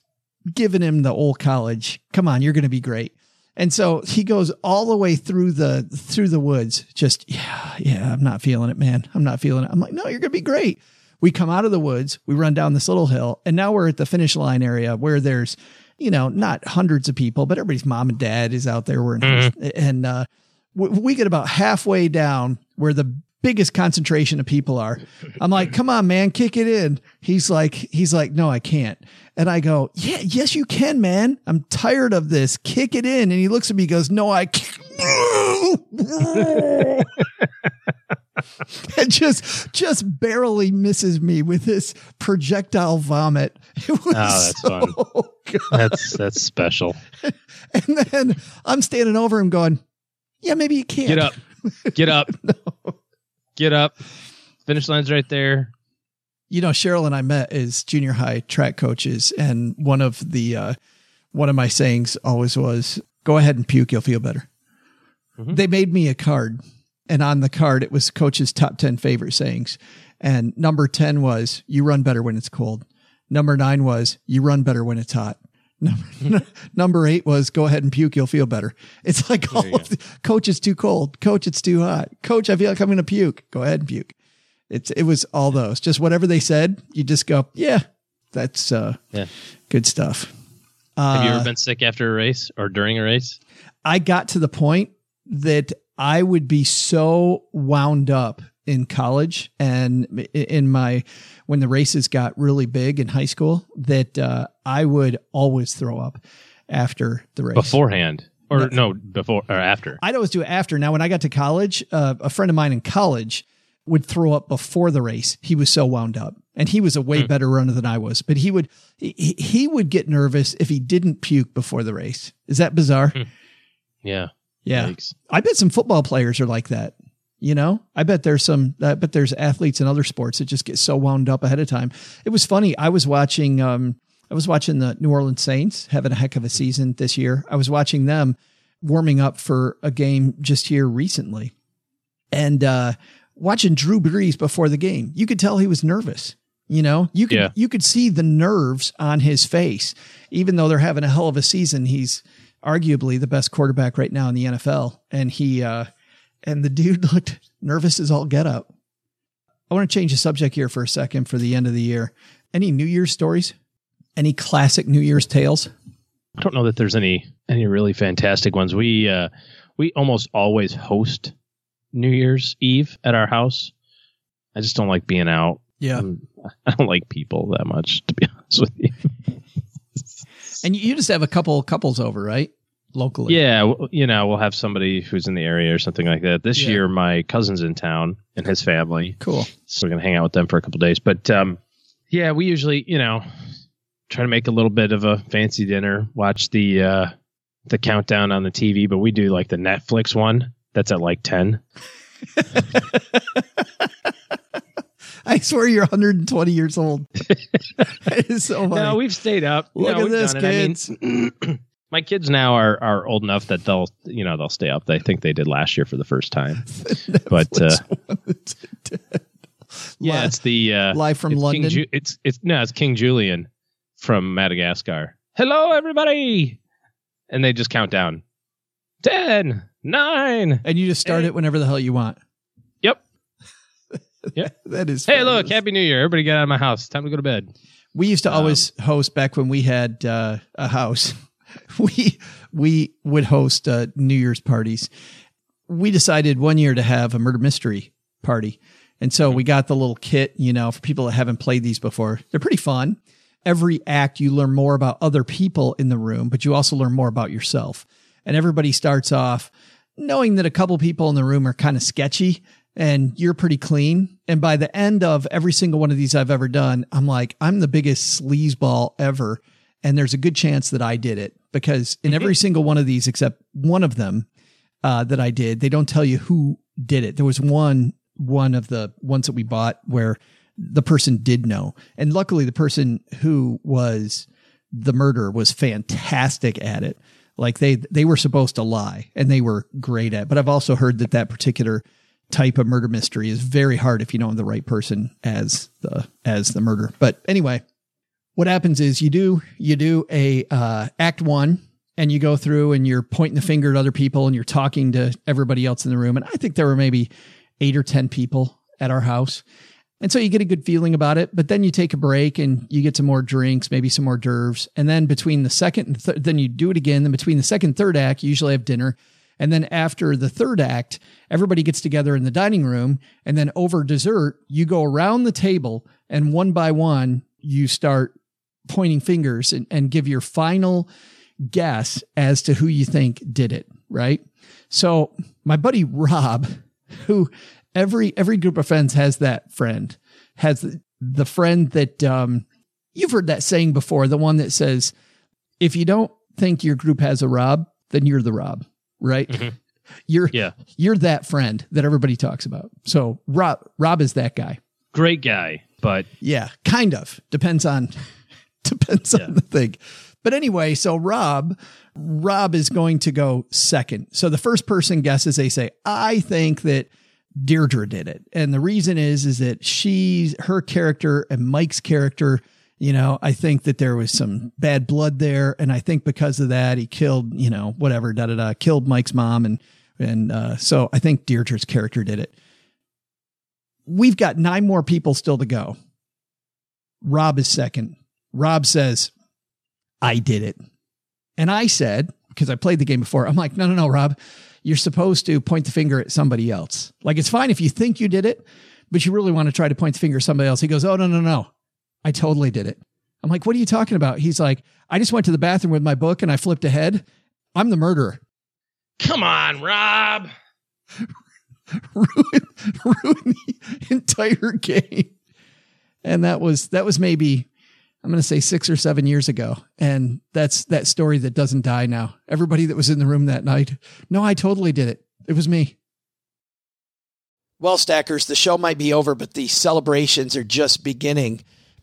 A: giving him the old college. Come on, you're going to be great. And so he goes all the way through the through the woods. Just yeah, yeah, I'm not feeling it, man. I'm not feeling it. I'm like, no, you're going to be great. We come out of the woods, we run down this little hill, and now we're at the finish line area where there's, you know, not hundreds of people, but everybody's mom and dad is out there. We're in, and uh, we, we get about halfway down where the biggest concentration of people are. I'm like, come on, man, kick it in. He's like, he's like, no, I can't. And I go, yeah, yes, you can, man. I'm tired of this. Kick it in. And he looks at me, goes, no, I can't. and just, just barely misses me with this projectile vomit. It was
D: Oh, that's
A: so
D: fun.
A: good.
D: That's that's special.
A: And then I'm standing over him going, yeah, maybe you can't.
D: Get up. Get up. no. Get up. Finish line's right there.
A: you know, Cheryl and I met as junior high track coaches, and one of the uh, one of my sayings always was, "Go ahead and puke, you'll feel better." They made me a card, and on the card it was coach's top ten favorite sayings, and number ten was, "You run better when it's cold." Number nine was, "You run better when it's hot." Number, number eight was go ahead and puke. You'll feel better. It's like all of the, coach, it's too cold. Coach, it's too hot. Coach, I feel like I'm going to puke. Go ahead and puke. It's it was all those. Just whatever they said, you just go, yeah, that's uh,
D: Yeah.
A: good stuff.
D: Have you
A: Uh,
D: ever been sick after a race or during a race?
A: I got to the point that I would be so wound up in college and in my when the races got really big in high school that uh, I would always throw up after the race.
D: Beforehand. Or no, before or after.
A: I'd always do it after. Now, when I got to college, uh, a friend of mine in college would throw up before the race. He was so wound up, and he was a way better runner than I was. But he would he, he would get nervous if he didn't puke before the race. Is that bizarre?
D: Yeah.
A: Yeah,
D: Yikes.
A: I bet some football players are like that. You know, I bet there's some. I bet there's athletes in other sports that just get so wound up ahead of time. It was funny. I was watching. Um, I was watching the New Orleans Saints having a heck of a season this year. I was watching them warming up for a game just here recently, and uh, watching Drew Brees before the game. You could tell he was nervous. You know, you could
D: Yeah.
A: you could see the nerves on his face, even though they're having a hell of a season. He's arguably the best quarterback right now in the NFL, and he uh, and the dude looked nervous as all get up. I want to change the subject here for a second for the end of the year. Any New Year's stories? Any classic New Year's tales?
D: I don't know that there's any any really fantastic ones. We uh we almost always host New Year's Eve at our house. I just don't like being out.
A: Yeah.
D: Um, I don't like people that much, to be honest with you.
A: And you just have a couple couples over, right? Locally.
D: Yeah, you know, we'll have somebody who's in the area or something like that. This
A: Yeah.
D: year, my cousin's in town and his family,
A: Cool.
D: so we're gonna hang out with them for a couple days. But um, yeah, we usually, you know, try to make a little bit of a fancy dinner, watch the uh, the countdown on the TV. But we do like the Netflix one that's at like ten.
A: I swear you're 120 years old. that is so funny.
D: No, we've stayed up.
A: Look
D: No,
A: at this,
D: done. I mean,
A: kids.
D: my kids now are are old enough that they'll you know they'll stay up. I think they did last year for the first time. but uh, yeah, it's the uh,
A: live from
D: it's King
A: London.
D: Ju- it's it's no, it's King Julien from Madagascar. Hello, everybody, and they just count down. Ten, nine.
A: and you just start it whenever the hell you want.
D: Yep.
A: That is.
D: Hey, look. Happy New Year! Everybody get out of my house. Time to go to bed.
A: We used to
D: Um,
A: always host back when we had uh, a house. we we would host uh, New Year's parties. We decided one year to have a murder mystery party, And so we got the little kit, you know, for people that haven't played these before. They're pretty fun. Every act, you learn more about other people in the room, but you also learn more about yourself. And everybody starts off knowing that a couple people in the room are kind of sketchy and you're pretty clean. And by the end of every single one of these I've ever done, I'm like, I'm the biggest sleazeball ever. And there's a good chance that I did it because in every single one of these, except one of them uh, that I did, they don't tell you who did it. There was one, one of the ones that we bought where the person did know. And luckily, the person who was the murderer was fantastic at it. Like they, they were supposed to lie and they were great at, it. but I've also heard that that particular type of murder mystery is very hard if you don't have the right person as the, as the murder. But anyway, what happens is you do, you do a, uh, act one and you go through and you're pointing the finger at other people and you're talking to everybody else in the room. And I think there were maybe eight or 10 people at our house. And so you get a good feeling about it, but then you take a break and you get some more drinks, maybe some more d'oeuvres. And then between the second and th- then you do it again. Then between the second third act, you usually have dinner. And then after the third act, everybody gets together in the dining room. And then over dessert, you go around the table and one by one, you start pointing fingers and, and give your final guess as to who you think did it. Right. So my buddy Rob, who every every group of friends has that friend has the, friend that um you've heard that saying before the one that says if you don't think your group has a rob then you're the rob right
D: Mhm.
A: you're
D: Yeah.
A: you're that friend that everybody talks about so rob rob is that guy
D: Great guy, but
A: yeah, kind of. Depends on depends
D: Yeah.
A: on the thing. But anyway, so Rob Rob is going to go second. So the first person guesses they say, "I think that Deirdre did it." And the reason is is that she's her character and Mike's character, you know, I think that there was some bad blood there and I think because of that he killed, you know, whatever, da da da, killed Mike's mom and and uh, so I think Deirdre's character did it. We've got nine more people still to go. Rob is second. Rob says, I did it. And I said, because I played the game before, I'm like, no, no, no, Rob, you're supposed to point the finger at somebody else. Like, it's fine if you think you did it, but you really want to try to point the finger at somebody else. He goes, oh, no, no, no. I totally did it. I'm like, what are you talking about? He's like, I just went to the bathroom with my book and I flipped ahead. I'm the murderer.
D: come on, Rob.
A: ruin, ruin the entire game. And that was that was maybe I'm going to say 6 or 7 years ago and that's that story that doesn't die now. Everybody that was in the room that night, no, I totally did it. It was me. Well, stackers, the show might be over, but the celebrations are just beginning